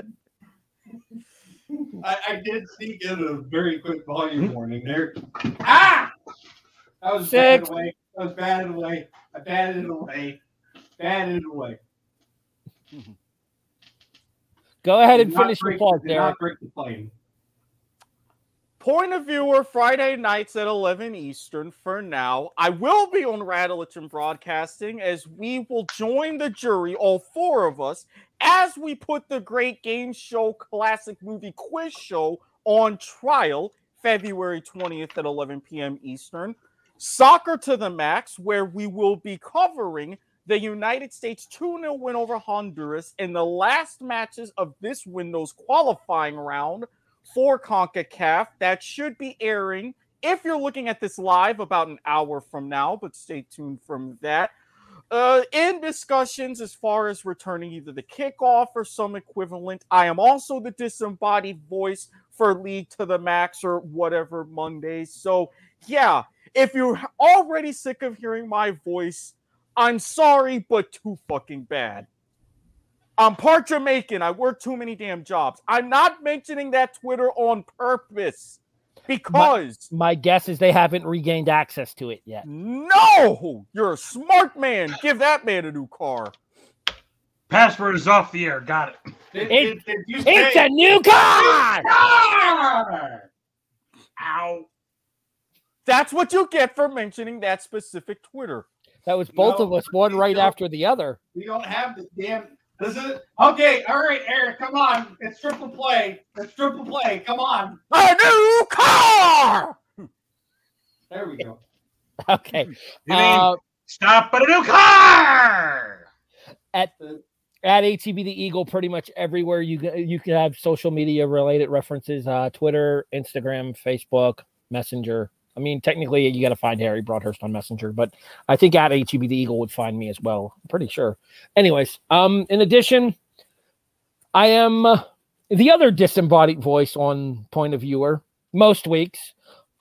I, I did sneak in a very quick volume warning there. Ah! That was Six. batted away. That was batted away. I batted it away. Batted it away. Go ahead and Did not finish your break- thought, did Derek. not break the plane. Point of Viewer Friday nights at 11 Eastern for now. I will be on Radulich and Broadcasting as we will join the jury, all four of us, as we put the Great Game Show Classic Movie Quiz Show on trial February 20th at 11 p.m. Eastern. Soccer to the Max, where we will be covering the United States 2 0 win over Honduras in the last matches of this Windows qualifying round for CONCACAF. That should be airing if you're looking at this live about an hour from now, but stay tuned from that. Uh, in discussions as far as returning either the kickoff or some equivalent, I am also the disembodied voice for League to the Max or whatever Mondays. So, yeah, if you're already sick of hearing my voice, I'm sorry, but too fucking bad. I'm part Jamaican. I work too many damn jobs. I'm not mentioning that Twitter on purpose because My guess is they haven't regained access to it yet. no, you're a smart man. Give that man a new car. Password is off the air. Got it. Did, It- did, did It's say- a new car. Ah! Ow. That's what you get for mentioning that specific Twitter. That was both No, of us, one right no. after the other. We don't have the damn. This is okay. All right, Eric, come on. It's triple play. It's triple play. Come on. A new car. There we go. Okay. You mean Uh, stop at a new car? at at ATB the Eagle, pretty much everywhere you you can have social media related references: uh, Twitter, Instagram, Facebook, Messenger. I mean, technically, you got to find Harry Broadhurst on Messenger, but I think at ATB the Eagle would find me as well. I'm pretty sure. Anyways, um, in addition, I am uh, the other disembodied voice on Point of Viewer most weeks.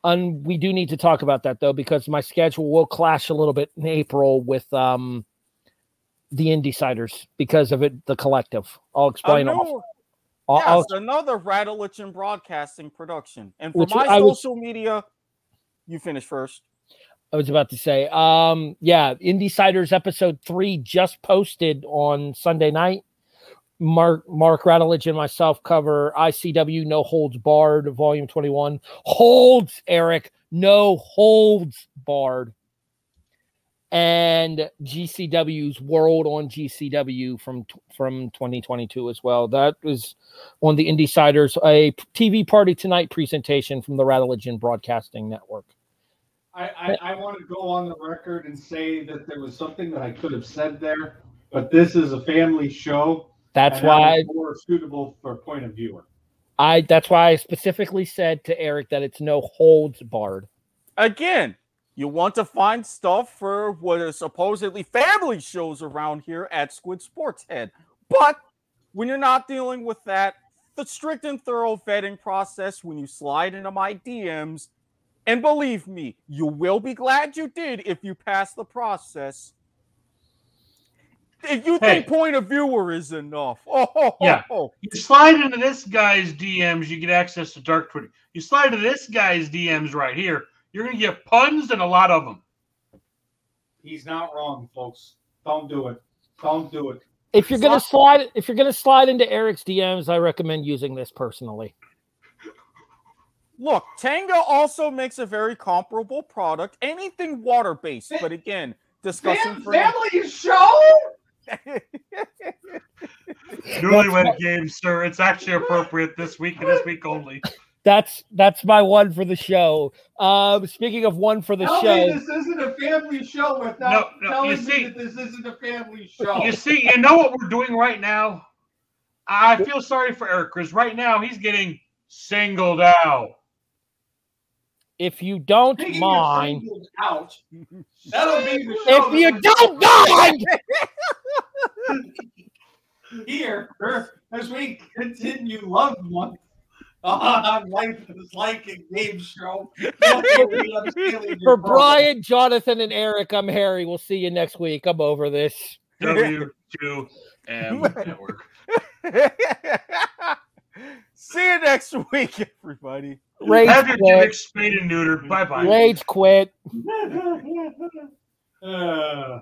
And we do need to talk about that though, because my schedule will clash a little bit in April with um the Indeciders because of it, the collective. I'll explain. A all. I'll- I'll- yes, another Radulich and Broadcasting production. And for my I was- social media, you finish first. I was about to say, um, yeah, Indeciders episode three just posted on Sunday night. Mark Mark Radulich and myself cover ICW No Holds Barred, Volume Twenty One. Holds Eric, no holds barred, and GCW's World on GCW from from 2022 as well. That was on the Indeciders, a TV Party Tonight presentation from the Radulich and Broadcasting Network. I, I, I want to go on the record and say that there was something that I could have said there, but this is a family show. That's and that why was more suitable for point of viewer. I that's why I specifically said to Eric that it's no holds barred. Again, you want to find stuff for what are supposedly family shows around here at Squid Sports Head. But when you're not dealing with that, the strict and thorough vetting process when you slide into my DMs, and believe me, you will be glad you did if you pass the process. If you Hey. think point of viewer is enough, oh, ho, ho, Yeah. ho. You slide into this guy's DMs, you get access to dark Twitter. You slide into this guy's DMs right here, you're gonna get puns and a lot of them. He's not wrong, folks. Don't do it. Don't do it. If you're gonna slide, if you're gonna slide into Eric's DMs, I recommend using this personally. Look, Tenga also makes a very comparable product. Anything water based, but again, discussing Fam- for family show? Newlywed game, sir. It's actually appropriate this week and this week only. That's that's my one for the show. Um, speaking of one for the Tell show, me this isn't a family show without No, no, telling you me that this isn't a family show. You see, you know what we're doing right now? I feel sorry for Eric because right now he's getting singled out. If you don't Speaking mind, out, that'll be the show. if you don't mind, here er, as we continue loved one on ah, life is like a game show. for Brian, Jonathan, and Eric, I'm Harry. We'll see you next week. I'm over this. W2M Network. See you next week, everybody. Rage Have your quit. dick spayed and neutered. Bye bye. Rage quit. Uh,